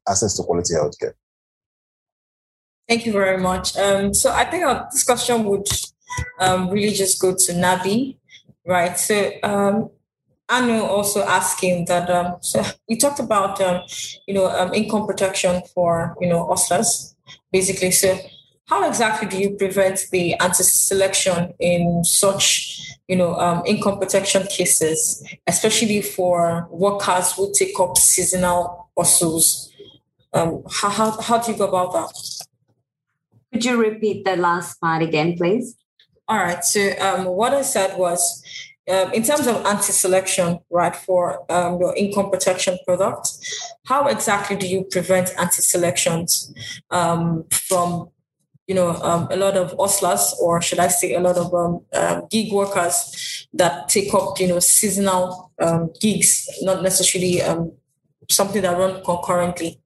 access to quality healthcare.
Thank you very much. Um, so I think our discussion would um, really just go to Nabi, right? So um, Anu also asking that. Um, so we talked about um, you know um, income protection for you know hustlers, basically. So how exactly do you prevent the anti-selection in such you know um, income protection cases, especially for workers who take up seasonal hustles? How, how, how do you go about that?
Could you repeat the last part again, please?
All right. So um, what I said was, um, in terms of anti-selection, right, for um, your income protection product, how exactly do you prevent anti-selections um, from, you know, um, a lot of hustlers, or should I say, a lot of um, gig workers that take up, you know, seasonal gigs, not necessarily something that run concurrently.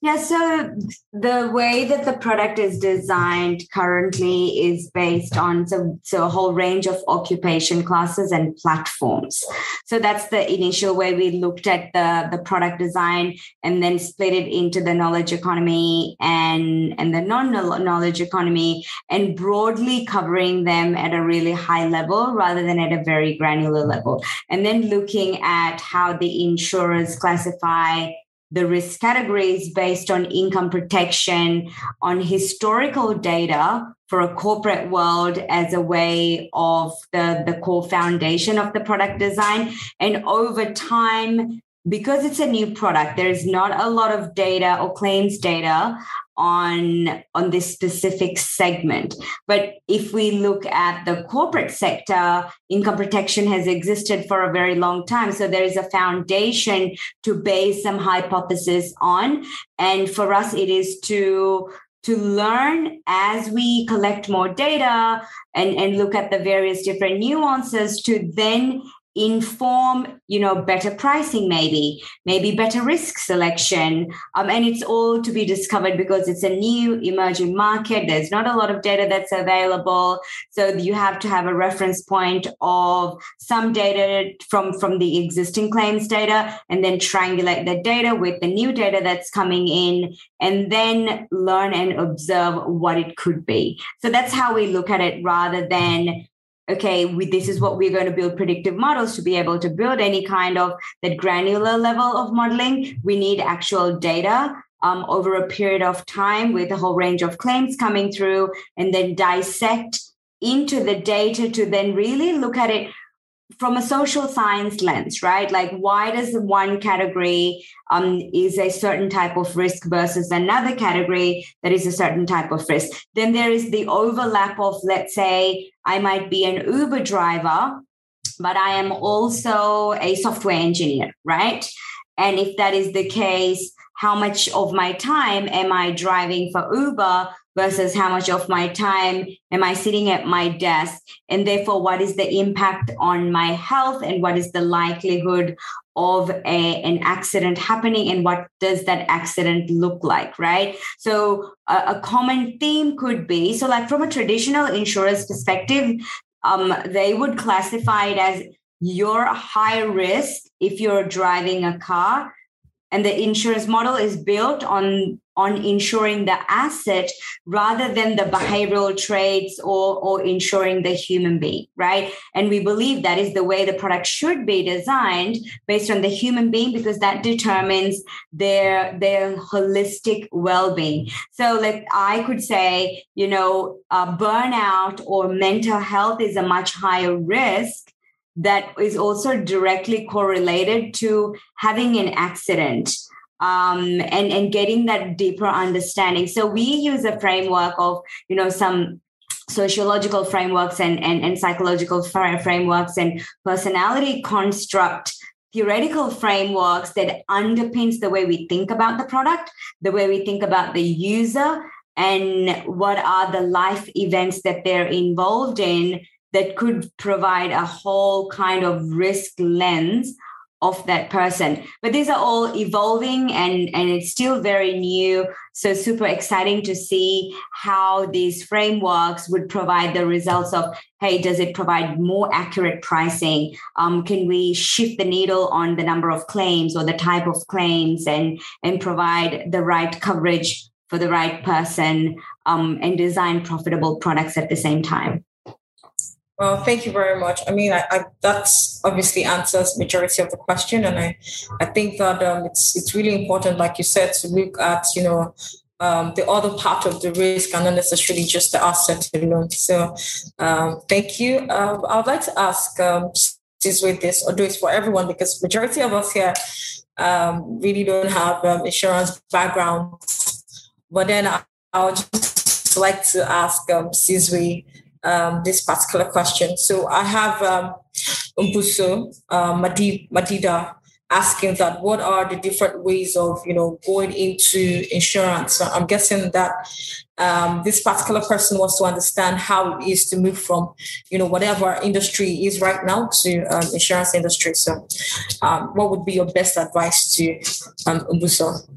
Yeah, so the way that the product is designed currently is based on so, so a whole range of occupation classes and platforms. So that's the initial way we looked at the, the product design and then split it into the knowledge economy and, and the non-knowledge economy and broadly covering them at a really high level rather than at a very granular level. And then looking at how the insurers classify the risk categories based on income protection, on historical data for a corporate world as a way of the, the core foundation of the product design. And over time, because it's a new product, there is not a lot of data or claims data on on this specific segment. But if we look at the corporate sector income protection has existed for a very long time. So there is a foundation to base some hypothesis on. And for us it is to to learn as we collect more data and, and look at the various different nuances to then inform you know better pricing maybe maybe better risk selection. Um, and it's all to be discovered because it's a new emerging market. There's not a lot of data that's available. So you have to have a reference point of some data from from the existing claims data and then triangulate the data with the new data that's coming in and then learn and observe what it could be. So that's how we look at it rather than okay, we, this is what we're going to build predictive models to be able to build any kind of that granular level of modeling. We need actual data um, over a period of time with a whole range of claims coming through and then dissect into the data to then really look at it from a social science lens, right? Like, why does one category um, is a certain type of risk versus another category that is a certain type of risk? Then there is the overlap of, let's say, I might be an Uber driver, but I am also a software engineer, right? And if that is the case, how much of my time am I driving for Uber versus how much of my time am I sitting at my desk? And therefore, what is the impact on my health and what is the likelihood of a, an accident happening and what does that accident look like, right? So, a, a common theme could be so, like from a traditional insurance perspective, um, they would classify it as you're high risk if you're driving a car and the insurance model is built on on insuring the asset rather than the behavioral traits or or insuring the human being right? And we believe that is the way the product should be designed based on the human being because that determines their their holistic well-being. So like i could say you know uh, burnout or mental health is a much higher risk that is also directly correlated to having an accident um, and and getting that deeper understanding. So we use a framework of you know some sociological frameworks and and, and psychological frameworks and personality construct theoretical frameworks that underpins the way we think about the product the way we think about the user and what are the life events that they're involved in that could provide a whole kind of risk lens of that person. But these are all evolving and and it's still very new. So super exciting to see how these frameworks would provide the results of hey does it provide more accurate pricing? Um, can we shift the needle on the number of claims or the type of claims and and provide the right coverage for the right person um, and design profitable products at the same time
well, thank you very much. I mean, I, I, that's obviously answers majority of the question, and I, I think that um, it's it's really important, like you said, to look at you know um, the other part of the risk and not necessarily just the asset alone. So, um, thank you. Um, I would like to ask um, this with this or do it for everyone because majority of us here um, really don't have um, insurance backgrounds. But then I, I would just like to ask um, Sizwe, um, this particular question. So I have um, Umbuso uh, Madida asking that what are the different ways of you know going into insurance. I'm guessing that um, this particular person wants to understand how it is to move from you know whatever industry is right now to um, insurance industry. So um, what would be your best advice to um, Umbuso?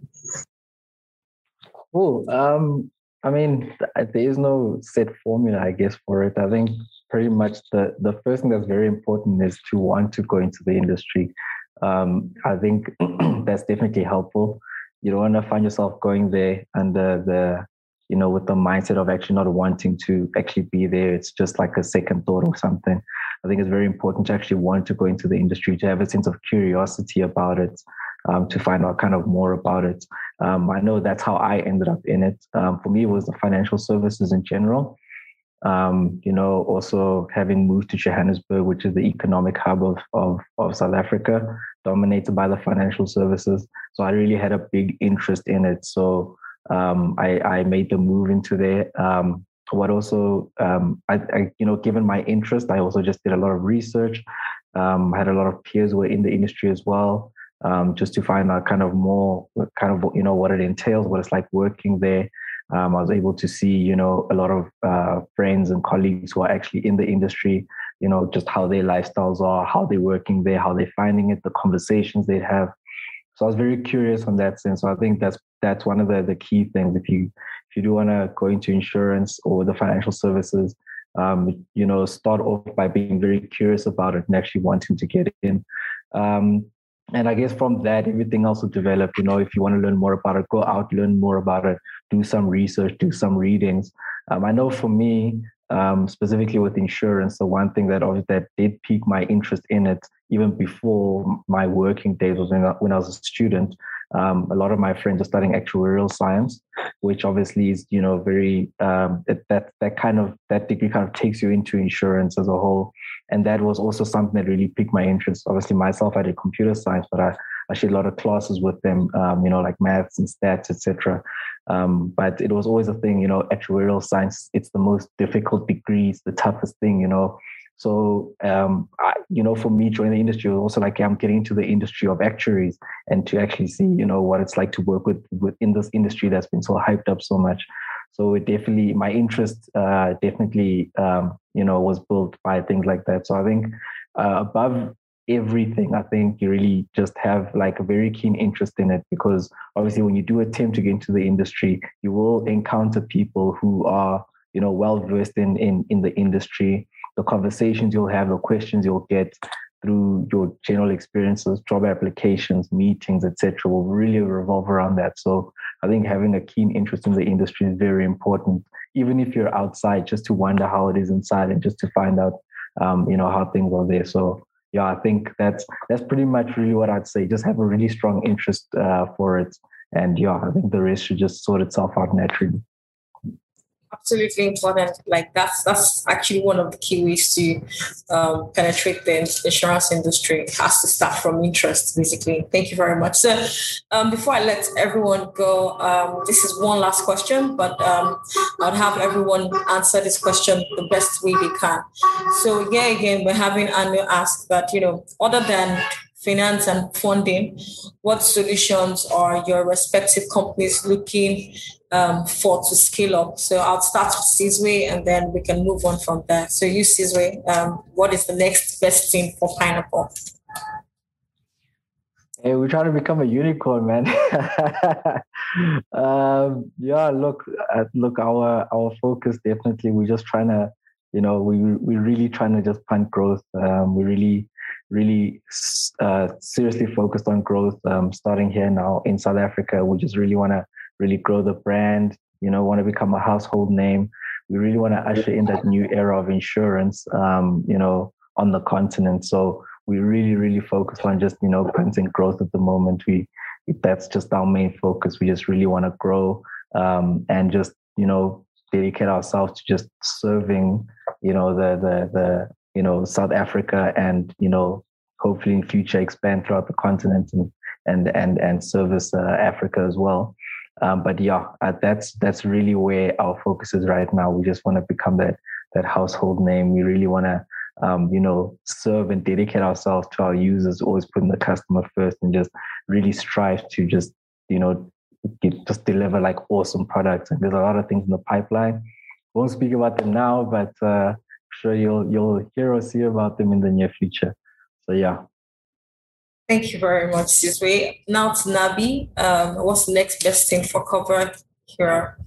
Cool. Um, I mean, there is no set formula, I guess, for it. I think pretty much the the first thing that's very important is to want to go into the industry. Um, I think that's definitely helpful. You don't want to find yourself going there under the you know, with the mindset of actually not wanting to actually be there. It's just like a second thought or something. I think it's very important to actually want to go into the industry, to have a sense of curiosity about it, um, to find out kind of more about it. Um, I know that's how I ended up in it. Um, for me, it was the financial services in general. Um, you know, also having moved to Johannesburg, which is the economic hub of, of, of South Africa, dominated by the financial services. So I really had a big interest in it. So um, I, I made the move into there. Um, what also, um, I, I, you know, given my interest, I also just did a lot of research. I had a lot of peers who were in the industry as well, um, just to find out kind of more, kind of, you know, what it entails, what it's like working there. Um, I was able to see, you know, a lot of uh, friends and colleagues who are actually in the industry, you know, just how their lifestyles are, how they're working there, how they're finding it, the conversations they have. So I was very curious on that sense. So I think that's that's one of the, the key things. If you if you do want to go into insurance or the financial services, um, you know, start off by being very curious about it and actually wanting to get in. Um, and I guess from that, everything else will develop. You know, if you want to learn more about it, go out, learn more about it, do some research, do some readings. Um, I know for me, um, specifically with insurance, the one thing that obviously that did pique my interest in it, even before my working days was when I, when I was a student. Um, a lot of my friends are studying actuarial science, which obviously is you know very um, that that kind of that degree kind of takes you into insurance as a whole, and that was also something that really piqued my interest. Obviously, myself I did computer science, but I I did a lot of classes with them, um, you know, like maths and stats, etc. Um, but it was always a thing, you know, actuarial science, it's the most difficult degree, it's the toughest thing, you know. So, um, I, you know, for me, joining the industry was also like I'm getting into the industry of actuaries and to actually see, you know, what it's like to work with within this industry that's been so hyped up so much. So it definitely, my interest uh, definitely, um, you know, was built by things like that. So I think uh, above everything, I think you really just have like a very keen interest in it because obviously when you do attempt to get into the industry, you will encounter people who are, you know, well versed in, in in the industry. The conversations you'll have, the questions you'll get through your general experiences, job applications, meetings, etc., will really revolve around that. So I think having a keen interest in the industry is very important, even if you're outside, just to wonder how it is inside and just to find out, um, you know, how things are there. So yeah, I think that's that's pretty much really what I'd say. Just have a really strong interest uh, for it, and yeah, I think the rest should just sort itself out naturally
absolutely important. Like that's that's actually one of the key ways to um, penetrate the insurance industry. It has to start from interest, basically. Thank you very much. So um, before I let everyone go, um, this is one last question, but um, I'd have everyone answer this question the best way they can. So yeah, again, we're having Anu ask that you know, other than finance and funding, what solutions are your respective companies looking um, for to scale up? So I'll start with Sizwe and then we can move on from there. So you, Sizwe, um, what is the next best thing for Pineapple?
Hey, we're trying to become a unicorn, man. um, yeah, look, uh, look, our our focus definitely. We're just trying to, you know, we we're really trying to just punt growth. Um, we really really uh, seriously focused on growth um, starting here now in South Africa. We just really want to really grow the brand, you know, want to become a household name. We really want to usher in that new era of insurance, um, you know, on the continent. So we really, really focus on just, you know, content growth at the moment. We, that's just our main focus. We just really want to grow um, and just, you know, dedicate ourselves to just serving, you know, the, the, the, you know, South Africa and, you know, hopefully in future expand throughout the continent and, and, and, and service uh, Africa as well. Um, but yeah, uh, that's, that's really where our focus is right now. We just want to become that, that household name. We really want to, um, you know, serve and dedicate ourselves to our users, always putting the customer first and just really strive to just, you know, get, just deliver like awesome products. And there's a lot of things in the pipeline. Won't speak about them now, but uh, sure you'll you'll hear or see about them in the near future. So yeah.
Thank you very much, Sizwe. Now to Nabi. Um, what's the next best thing for cover here?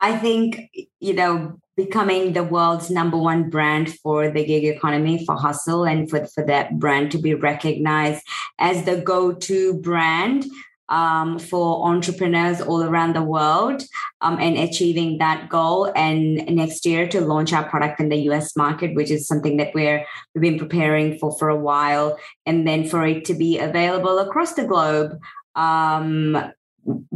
I think, you know, becoming the world's number one brand for the gig economy for hustle and for, for that brand to be recognized as the go-to brand um, for entrepreneurs all around the world um, and achieving that goal. And next year to launch our product in the us market which is something that we're we've been preparing for for a while. And then for it to be available across the globe um,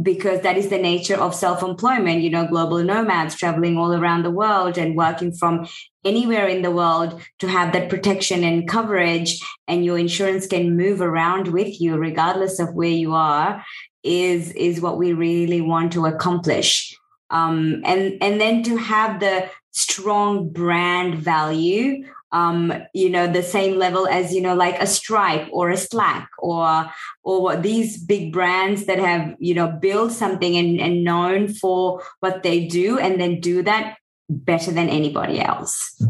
because that is the nature of self-employment you know global nomads traveling all around the world and working from anywhere in the world to have that protection and coverage and your insurance can move around with you regardless of where you are is is what we really want to accomplish. Um, and and then to have the strong brand value um, you know, the same level as, you know, like a Stripe or a Slack or or these big brands that have, you know, built something and, and known for what they do and then do that better than anybody else.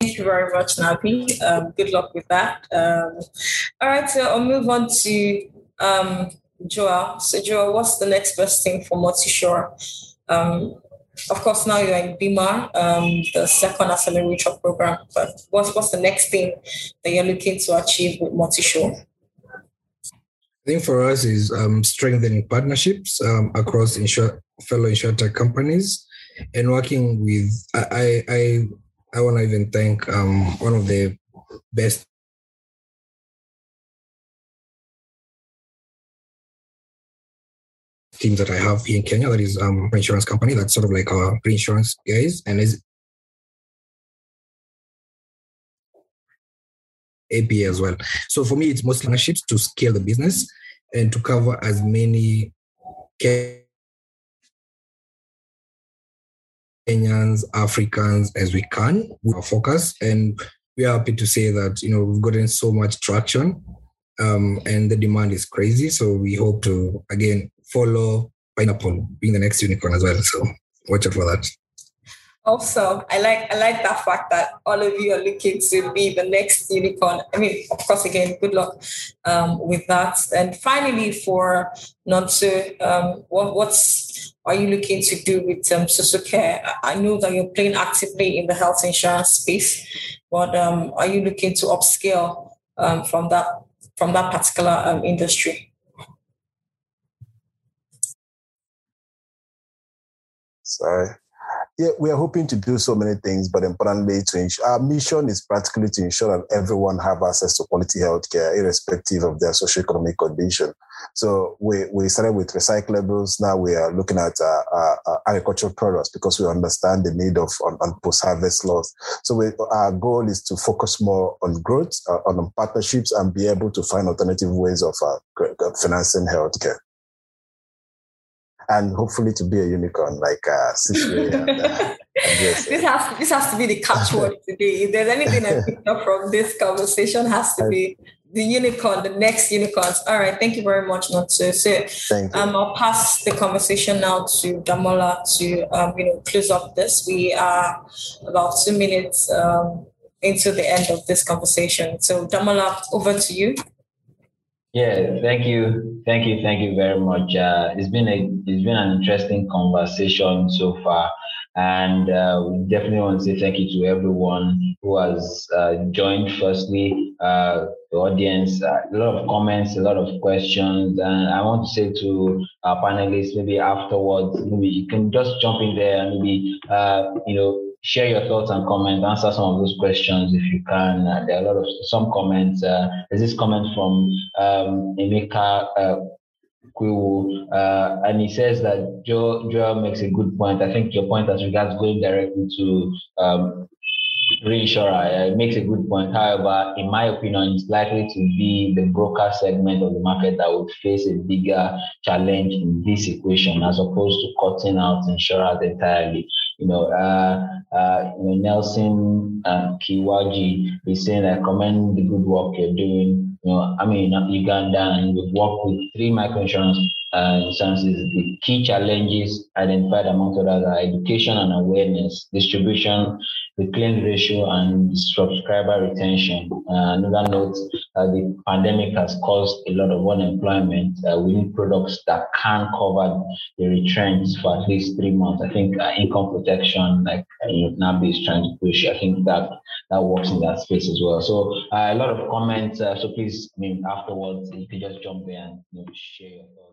Thank you very much, Nabi. Um, good luck with that. Um, all right, so I'll move on to um, Joel. So, Joel, what's the next best thing for Motisure? Um, of course, now you're in BIMA, um, the second accelerator program. But what's what's the next thing that you're looking to achieve with Motisure?
I think for us is um, strengthening partnerships um, across insure, fellow insurtech companies and working with. I I I, I want to even thank um, one of the best teams that I have here in Kenya. That is um insurance company. That's sort of like our reinsurance guys, and is APA as well. So for me, it's mostly partnerships to scale the business and to cover as many Kenyans, Africans as we can with our focus. And we are happy to say that, you know, we've gotten so much traction um, and the demand is crazy. So we hope to, again, follow Pineapple being the next unicorn as well. So watch out for that.
Awesome. I like I like that fact that all of you are looking to be the next unicorn. I mean, of course, again, good luck um, with that. And finally, for Nonso, um, what, what's are you looking to do with um, care? I know that you're playing actively in the health insurance space, but um, are you looking to upscale um, from that from that particular um, industry?
Sorry. Yeah, we are hoping to do so many things, but importantly, to ensure our mission is practically to ensure that everyone have access to quality healthcare, irrespective of their socioeconomic condition. So we, we started with recyclables. Now we are looking at uh, uh, uh agricultural products because we understand the need of on, on post-harvest loss. So we, our goal is to focus more on growth, uh, on partnerships, and be able to find alternative ways of uh, financing healthcare and hopefully to be a unicorn like uh, Sizwe. and, uh,
this has this has to be the catchword today. If there's anything I picked up from this conversation, has to be the unicorn, the next unicorns. All right, thank you very much, Nonso. So,
thank you.
Um, I'll pass the conversation now to Damola to um, you know close up this. We are about two minutes um, into the end of this conversation. So, Damola, over to you.
Yeah, thank you, thank you, thank you very much. Uh, it's been a it's been an interesting conversation so far, and uh, we definitely want to say thank you to everyone who has uh, joined. Firstly, uh, the audience, uh, a lot of comments, a lot of questions, and I want to say to our panelists, maybe afterwards, maybe you can just jump in there and maybe uh, you know share your thoughts and comment, answer some of those questions if you can. Uh, there are a lot of some comments. Uh, there's this comment from um, Emeka uh, uh, and he says that Joe Joel makes a good point. I think your point as regards going directly to um, reinsurer uh, makes a good point. However, in my opinion, it's likely to be the broker segment of the market that would face a bigger challenge in this equation as opposed to cutting out insurers entirely. You know, uh, uh, you know Nelson uh, Kiwaji is saying, I commend the good work you're doing. You know, I mean, Uganda, and we've worked with three microinsurance uh, instances, the key challenges identified among others are education and awareness, distribution, the claim ratio, and subscriber retention. Uh, another note, uh, the pandemic has caused a lot of unemployment. Uh, we need products that can cover the retrench for at least three months. I think uh, income protection, like uh, NABI is trying to push, I think that that works in that space as well. So uh, a lot of comments. so please, I mean, afterwards, you can just jump in and you know, share your thoughts.